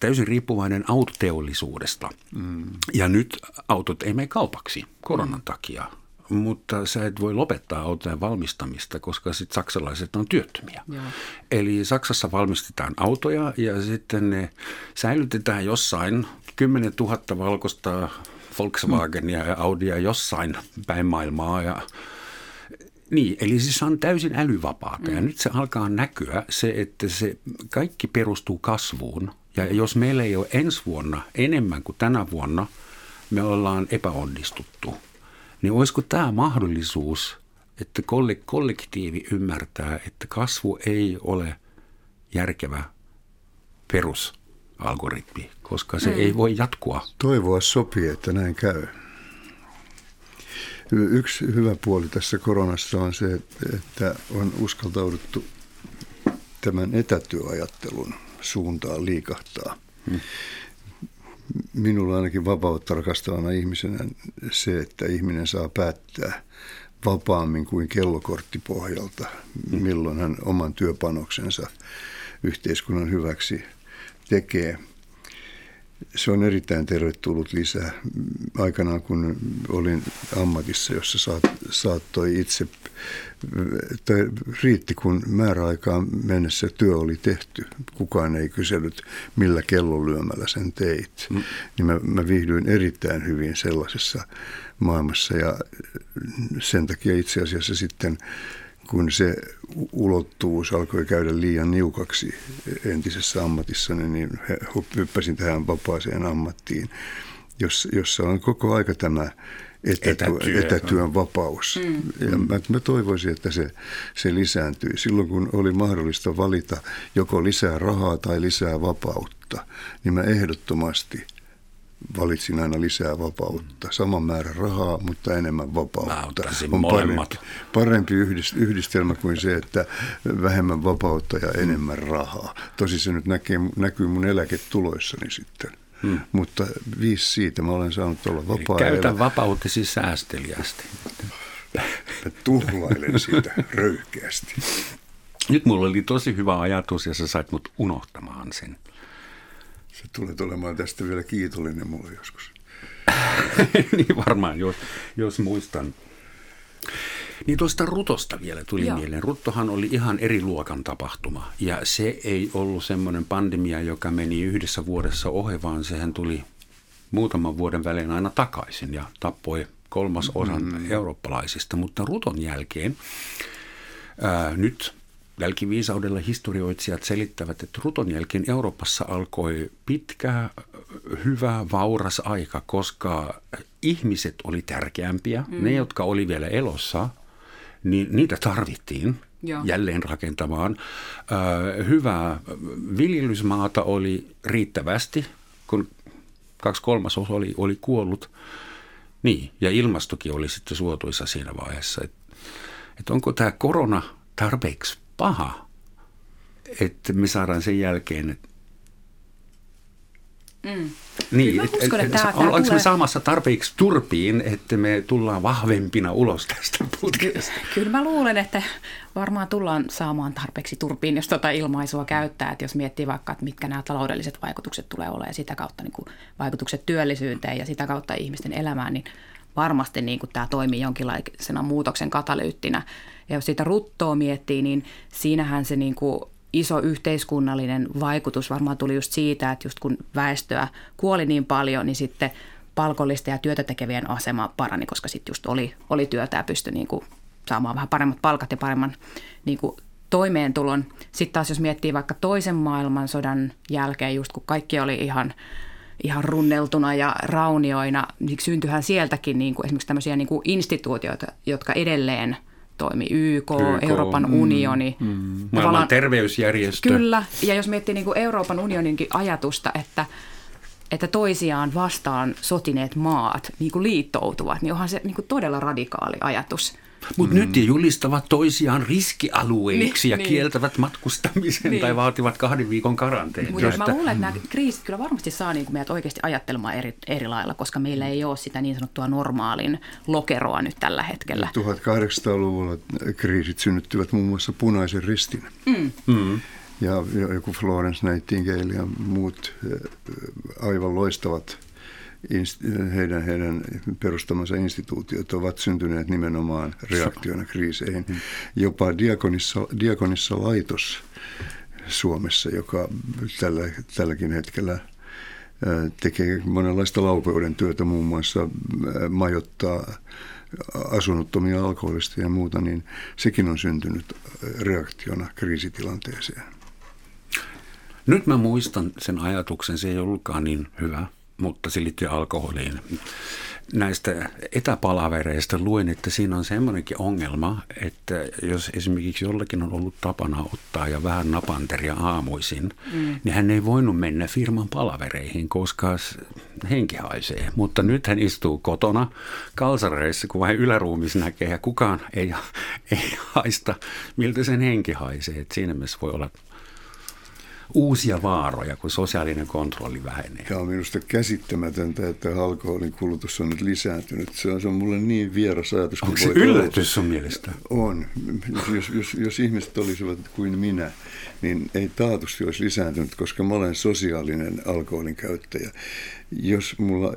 B: täysin riippuvainen autoteollisuudesta. Mm. Ja nyt autot ei mene kaupaksi koronan takia, mutta sä et voi lopettaa autojen valmistamista, koska sitten saksalaiset on työttömiä.
C: Joo.
B: Eli Saksassa valmistetaan autoja ja sitten ne säilytetään jossain 10 000 valkoista Volkswagenia ja Audia jossain päin maailmaa ja niin, eli siis on täysin älyvapaata ja nyt se alkaa näkyä se, että se kaikki perustuu kasvuun ja jos meillä ei ole ensi vuonna enemmän kuin tänä vuonna, me ollaan epäonnistuttu. Niin olisiko tämä mahdollisuus, että kolle- kollektiivi ymmärtää, että kasvu ei ole järkevä perusalgoritmi, koska se ei voi jatkua.
A: Toivoa sopii, että näin käy. Yksi hyvä puoli tässä koronassa on se, että on uskaltauduttu tämän etätyöajattelun suuntaan liikahtaa. Minulla ainakin vapautta rakastavana ihmisenä se, että ihminen saa päättää vapaammin kuin kellokorttipohjalta, milloin hän oman työpanoksensa yhteiskunnan hyväksi tekee. Se on erittäin tervetullut lisä. Aikanaan kun olin ammatissa, jossa saat, saattoi itse, tai riitti kun määräaikaan mennessä työ oli tehty. Kukaan ei kysellyt, millä kellonlyömällä sen teit. Mm. Niin mä, mä viihdyin erittäin hyvin sellaisessa maailmassa ja sen takia itse asiassa sitten kun se ulottuvuus alkoi käydä liian niukaksi entisessä ammatissani, niin hyppäsin tähän vapaaseen ammattiin, jossa on koko aika tämä etätyö,
B: Etätyö.
A: etätyön vapaus. Mm. Ja mä, mä toivoisin, että se, se lisääntyy. Silloin kun oli mahdollista valita joko lisää rahaa tai lisää vapautta, niin mä ehdottomasti – valitsin aina lisää vapautta. Saman määrän rahaa, mutta enemmän
B: Mä
A: vapautta. On
B: molemmat.
A: parempi, parempi yhdist- yhdistelmä kuin se, että vähemmän vapautta ja enemmän rahaa. Tosi se nyt näkee, näkyy mun eläketuloissani sitten. Hmm. Mutta viisi siitä mä olen saanut olla vapaa
B: Käytä vapautesi säästeliästi.
A: Mä tuhlailen sitä röyhkeästi.
B: Nyt mulla oli tosi hyvä ajatus ja sä sait mut unohtamaan sen.
A: Se tulee olemaan tästä vielä kiitollinen mulle joskus.
B: niin varmaan, jos, jos muistan. Niin tuosta Rutosta vielä tuli
C: Joo.
B: mieleen. Ruttohan oli ihan eri luokan tapahtuma. Ja se ei ollut semmoinen pandemia, joka meni yhdessä vuodessa ohi, vaan sehän tuli muutaman vuoden välein aina takaisin ja tappoi kolmas osan mm. eurooppalaisista. Mutta Ruton jälkeen ää, nyt jälkiviisaudella historioitsijat selittävät, että Ruton jälkeen Euroopassa alkoi pitkä, hyvä, vauras aika, koska ihmiset oli tärkeämpiä. Mm. Ne, jotka oli vielä elossa, niin niitä tarvittiin
C: Joo.
B: jälleen rakentamaan. Hyvää viljelysmaata oli riittävästi, kun kaksi kolmasosa oli, oli kuollut. Niin, ja ilmastokin oli sitten suotuisa siinä vaiheessa. Että et onko tämä korona tarpeeksi paha, että me saadaan sen jälkeen, että Mm. Niin, et, uskon, että tämä, ollaanko tulee... me saamassa tarpeeksi turpiin, että me tullaan vahvempina ulos tästä putkesta?
C: Kyllä mä luulen, että varmaan tullaan saamaan tarpeeksi turpiin, jos tuota ilmaisua käyttää. Että jos miettii vaikka, että mitkä nämä taloudelliset vaikutukset tulee olemaan ja sitä kautta niin kuin vaikutukset työllisyyteen ja sitä kautta ihmisten elämään, niin varmasti niin kuin tämä toimii jonkinlaisena muutoksen katalyyttinä. Ja jos sitä ruttoa miettii, niin siinähän se niin kuin iso yhteiskunnallinen vaikutus varmaan tuli just siitä, että just kun väestöä kuoli niin paljon, niin sitten palkollisten ja työtä tekevien asema parani, koska sitten just oli, oli työtä ja pystyi niin kuin saamaan vähän paremmat palkat ja paremman niin kuin toimeentulon. Sitten taas jos miettii vaikka toisen maailmansodan jälkeen, just kun kaikki oli ihan, ihan runneltuna ja raunioina, niin syntyihän sieltäkin niin kuin esimerkiksi tämmöisiä niin kuin instituutioita, jotka edelleen – toimi YK, YK Euroopan mm, unioni.
B: Mm, maailman terveysjärjestö.
C: Kyllä, ja jos miettii niin kuin Euroopan unioninkin ajatusta, että, että toisiaan vastaan sotineet maat niin kuin liittoutuvat, niin onhan se niin kuin todella radikaali ajatus.
B: Mutta mm. nyt ne julistavat toisiaan riskialueiksi niin, ja niin. kieltävät matkustamisen niin. tai vaativat kahden viikon karanteen.
C: Mutta mä luulen, että nämä kriisit kyllä varmasti saa niin meidät oikeasti ajattelemaan eri, eri lailla, koska meillä ei ole sitä niin sanottua normaalin lokeroa nyt tällä hetkellä.
A: 1800-luvulla kriisit synnyttivät muun muassa punaisen ristin. Mm. Mm. Ja joku Florence Nightingale ja muut aivan loistavat heidän, heidän perustamansa instituutiot ovat syntyneet nimenomaan reaktiona kriiseihin. Jopa Diakonissa, Diakonissa laitos Suomessa, joka tällä, tälläkin hetkellä tekee monenlaista laupeuden työtä, muun muassa majoittaa asunnottomia alkoholista ja muuta, niin sekin on syntynyt reaktiona kriisitilanteeseen.
B: Nyt mä muistan sen ajatuksen, se ei ollutkaan niin hyvä, mutta se liittyy alkoholiin. Näistä etäpalavereista luin, että siinä on semmoinenkin ongelma, että jos esimerkiksi jollakin on ollut tapana ottaa ja vähän napanteria aamuisin, mm. niin hän ei voinut mennä firman palavereihin, koska henki haisee. Mutta nyt hän istuu kotona kalsareissa, kun vain yläruumis näkee ja kukaan ei, ei haista, miltä sen henki haisee. Et siinä mielessä voi olla uusia vaaroja, kun sosiaalinen kontrolli vähenee.
A: Tämä on minusta käsittämätöntä, että alkoholin kulutus on nyt lisääntynyt. Se on, se on mulle niin vieras ajatus.
B: Onko se yllätys sun mielestä?
A: On. Jos, jos, jos ihmiset olisivat kuin minä, niin ei taatusti olisi lisääntynyt, koska mä olen sosiaalinen alkoholin käyttäjä. Jos mulla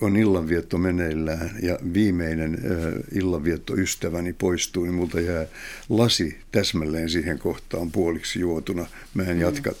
A: on illanvietto meneillään ja viimeinen illanvietto ystäväni poistuu, niin multa jää lasi täsmälleen siihen kohtaan puoliksi juotuna. Mä en jatka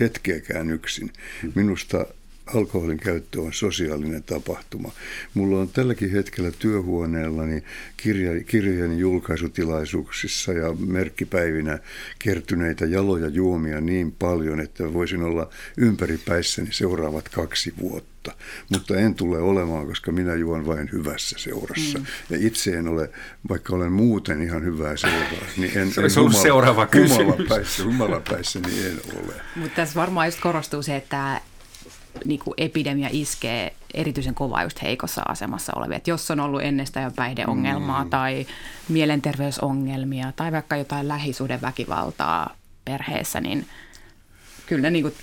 A: hetkeäkään yksin. Minusta alkoholin käyttö on sosiaalinen tapahtuma. Mulla on tälläkin hetkellä työhuoneellani kirja, kirjojen julkaisutilaisuuksissa ja merkkipäivinä kertyneitä jaloja juomia niin paljon, että voisin olla ympäripäissäni seuraavat kaksi vuotta. Mutta en tule olemaan, koska minä juon vain hyvässä seurassa. Mm. Ja itse en ole, vaikka olen muuten ihan hyvää seuraa, niin en,
B: se en humala, seuraava kysymys.
A: Humalapäissä, humalapäissä niin en ole.
C: Mutta tässä varmaan just korostuu se, että niin kuin epidemia iskee erityisen kovaa just heikossa asemassa olevia. Et jos on ollut ennestään jo päihdeongelmaa mm. tai mielenterveysongelmia tai vaikka jotain lähisuhdeväkivaltaa perheessä, niin kyllä ne niin kuin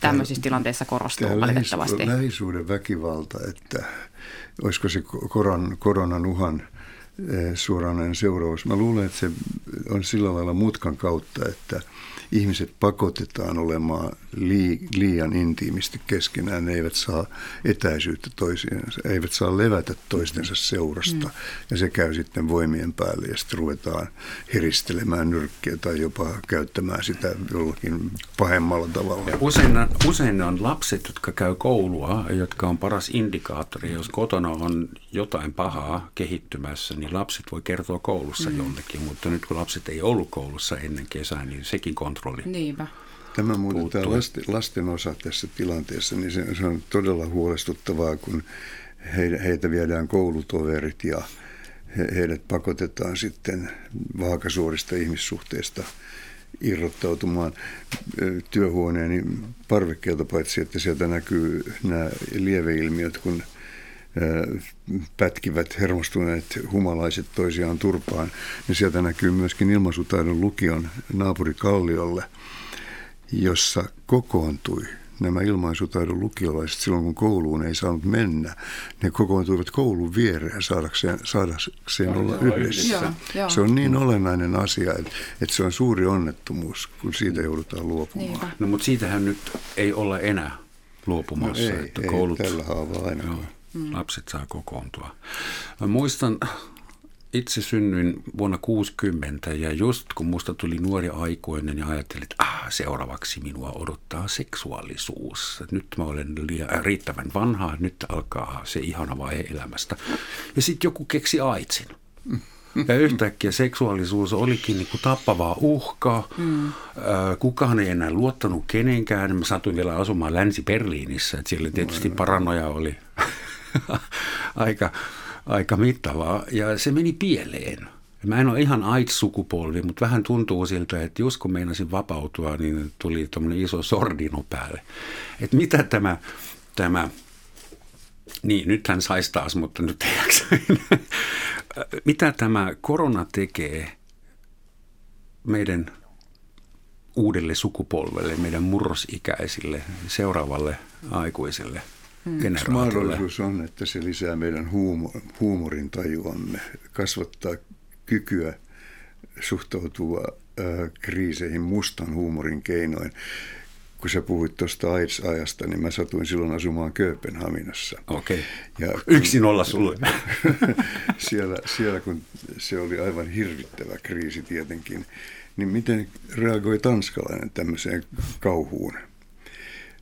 C: tämmöisissä tilanteissa korostuu tämä valitettavasti.
A: Lähisuuden väkivalta, että olisiko se koron, koronan uhan suoranainen seuraus. Mä luulen, että se on sillä lailla mutkan kautta, että – ihmiset pakotetaan olemaan liian intiimisti keskenään. Ne eivät saa etäisyyttä toisiinsa, eivät saa levätä toistensa seurasta. Mm. Ja se käy sitten voimien päälle ja sitten ruvetaan heristelemään nyrkkiä tai jopa käyttämään sitä jollakin pahemmalla tavalla.
B: Ja usein, usein ne on lapset, jotka käy koulua, jotka on paras indikaattori. Jos kotona on jotain pahaa kehittymässä, niin lapset voi kertoa koulussa mm. jollekin. Mutta nyt kun lapset ei ollut koulussa ennen kesää, niin sekin kontrolli
C: Niinpä.
A: Tämä muuten tämä lasten, lasten osa tässä tilanteessa, niin se, se on todella huolestuttavaa, kun he, heitä viedään koulutoverit ja he, heidät pakotetaan sitten vaakasuorista ihmissuhteista irrottautumaan työhuoneeni parvekkeelta, paitsi että sieltä näkyy nämä lieveilmiöt, kun pätkivät hermostuneet humalaiset toisiaan turpaan, niin sieltä näkyy myöskin ilmaisutaidon lukion naapuri Kalliolle, jossa kokoontui nämä ilmaisutaidon lukiolaiset silloin, kun kouluun ei saanut mennä, ne kokoontuivat koulun viereen saadakseen, saadakseen olla yhdessä. Joo, joo. Se on niin olennainen asia, että, että se on suuri onnettomuus, kun siitä joudutaan luopumaan. Niinpä.
B: No mutta siitähän nyt ei olla enää luopumassa. No
A: ei, että ei koulut, tällä haavaa ainakaan. Joo,
B: mm. Lapset saa kokoontua. Mä muistan itse synnyin vuonna 60 ja just kun musta tuli nuori aikuinen ja ajattelin, että ah, seuraavaksi minua odottaa seksuaalisuus. Nyt mä olen liian, riittävän vanha, nyt alkaa se ihana vaihe elämästä. Ja sitten joku keksi aitsin. Ja yhtäkkiä seksuaalisuus olikin niin kuin tappavaa uhkaa. Mm. Kukaan ei enää luottanut kenenkään. Mä satuin vielä asumaan Länsi-Berliinissä, että siellä tietysti paranoja oli aika aika mittavaa ja se meni pieleen. Mä en ole ihan AIDS-sukupolvi, mutta vähän tuntuu siltä, että just kun meinasin vapautua, niin tuli tuommoinen iso sordino päälle. Että mitä tämä, tämä niin nythän saisi taas, mutta nyt ei mitä tämä korona tekee meidän uudelle sukupolvelle, meidän murrosikäisille, seuraavalle aikuiselle –
A: Hmm. Yksi mahdollisuus on, että se lisää meidän huumor, huumorin tajuamme, kasvattaa kykyä suhtautua äh, kriiseihin mustan huumorin keinoin. Kun sä puhuit tuosta AIDS-ajasta, niin mä satuin silloin asumaan Kööpenhaminassa.
B: Okei. Okay. Yksin olla sulle.
A: siellä, siellä, kun se oli aivan hirvittävä kriisi tietenkin, niin miten reagoi tanskalainen tämmöiseen kauhuun?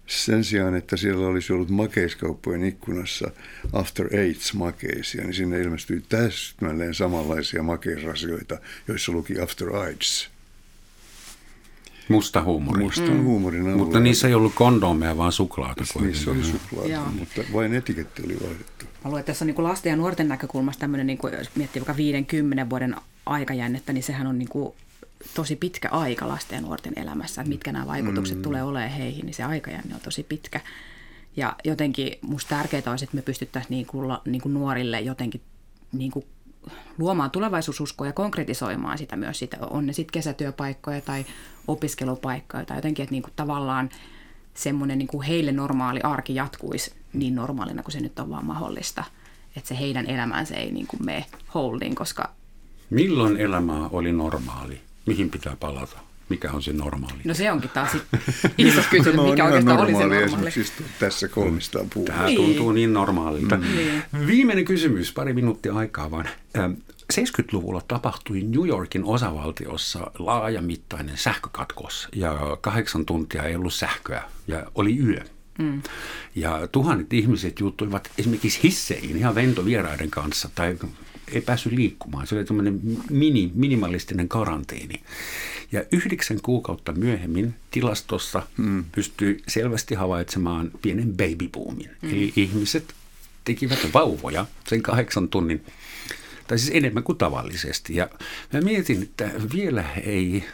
A: Sen sijaan, että siellä olisi ollut makeiskauppojen ikkunassa After Aids makeisia, niin sinne ilmestyi täsmälleen samanlaisia makeisrasioita, joissa luki After AIDS.
B: Musta huumori.
A: Musta mm. huumorin avulla.
B: Mutta niissä ei ollut kondomeja, vaan suklaata.
A: Niissä oli suklaata, Joo. mutta vain etiketti oli vaihdettu.
C: Mä luulen, että tässä on niin lasten ja nuorten näkökulmasta tämmöinen, niin kuin, jos miettii vaikka 50 vuoden aikajännettä, niin sehän on niin kuin tosi pitkä aika lasten ja nuorten elämässä, että mitkä nämä vaikutukset mm. tulee olemaan heihin, niin se aikajänne on tosi pitkä. Ja jotenkin musta tärkeää olisi, että me pystyttäisiin niin kuin, niin kuin nuorille jotenkin niin kuin luomaan tulevaisuususkoa ja konkretisoimaan sitä myös. Sitä, on ne sitten kesätyöpaikkoja tai opiskelupaikkoja tai jotenkin, että niin kuin tavallaan semmoinen niin kuin heille normaali arki jatkuisi niin normaalina kuin se nyt on vaan mahdollista. Että se heidän elämänsä ei niin kuin mene holding, koska...
B: Milloin elämä oli normaali? Mihin pitää palata? Mikä on se normaali?
C: No se onkin taas iso kysymys, mikä oikeastaan oli se normaali.
A: tässä kolmistaan puhuu.
B: Tämä niin. tuntuu niin normaalilta. Mm. Niin. Viimeinen kysymys, pari minuuttia aikaa vaan. 70-luvulla tapahtui New Yorkin osavaltiossa laajamittainen sähkökatkos ja kahdeksan tuntia ei ollut sähköä ja oli yö. Mm. Ja tuhannet ihmiset juttuivat esimerkiksi hisseihin ihan ventovieraiden kanssa tai ei päässyt liikkumaan. Se oli tämmöinen mini, minimalistinen karanteeni. Ja yhdeksän kuukautta myöhemmin tilastossa hmm. pystyi selvästi havaitsemaan pienen baby boomin. Hmm. Eli ihmiset tekivät vauvoja sen kahdeksan tunnin, tai siis enemmän kuin tavallisesti. Ja mä mietin, että vielä ei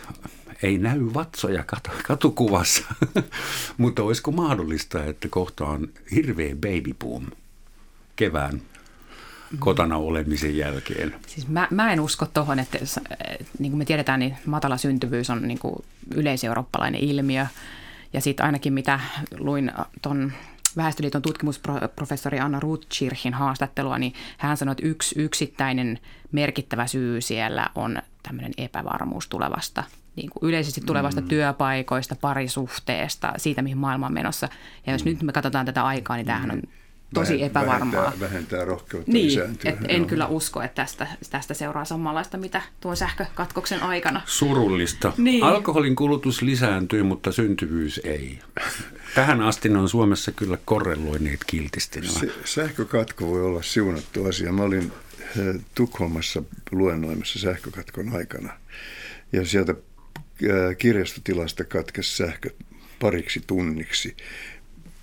B: ei näy vatsoja kat- katukuvassa, mutta olisiko mahdollista, että kohta on hirveä baby boom kevään kotona olemisen jälkeen?
C: Siis mä, mä en usko tuohon, että niin kuin me tiedetään, niin matala syntyvyys on niin kuin yleiseurooppalainen ilmiö. Ja sitten ainakin mitä luin tuon Väestöliiton tutkimusprofessori Anna Rutschirchin haastattelua, niin hän sanoi, että yksi yksittäinen merkittävä syy siellä on tämmöinen epävarmuus tulevasta niin kuin yleisesti tulevasta mm. työpaikoista, parisuhteesta, siitä mihin maailma on menossa. Ja jos mm. nyt me katsotaan tätä aikaa, niin tämähän on tosi epävarmaa.
A: Vähentää, vähentää rohkeutta
C: niin, et en kyllä usko, että tästä, tästä seuraa samanlaista, mitä tuon sähkökatkoksen aikana.
B: Surullista. Niin. Alkoholin kulutus lisääntyy, mutta syntyvyys ei. Tähän asti ne on Suomessa kyllä korreloineet kiltisti. Se,
A: sähkökatko voi olla siunattu asia. Mä olin eh, Tukholmassa luennoimassa sähkökatkon aikana. Ja sieltä eh, kirjastotilasta katkesi sähkö pariksi tunniksi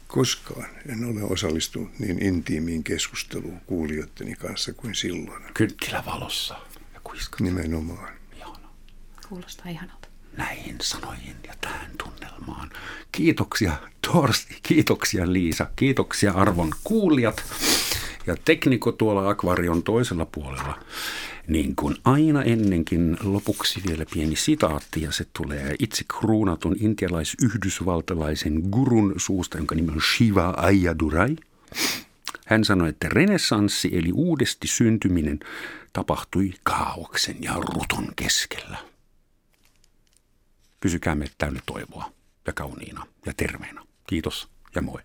A: koskaan en ole osallistunut niin intiimiin keskusteluun kuulijoitteni kanssa kuin silloin.
B: Kynttilävalossa ja kuiskat.
A: Nimenomaan.
C: Ihana. Kuulostaa ihanalta.
B: Näihin sanoihin ja tähän tunnelmaan. Kiitoksia Torsti, kiitoksia Liisa, kiitoksia arvon kuulijat. Ja tekniko tuolla akvarion toisella puolella, niin kuin aina ennenkin, lopuksi vielä pieni sitaatti, ja se tulee itse kruunatun intialais-yhdysvaltalaisen gurun suusta, jonka nimi on Shiva Ayadurai. Hän sanoi, että renessanssi eli uudesti syntyminen tapahtui kaauksen ja ruton keskellä. Pysykäämme täynnä toivoa ja kauniina ja terveenä. Kiitos ja moi.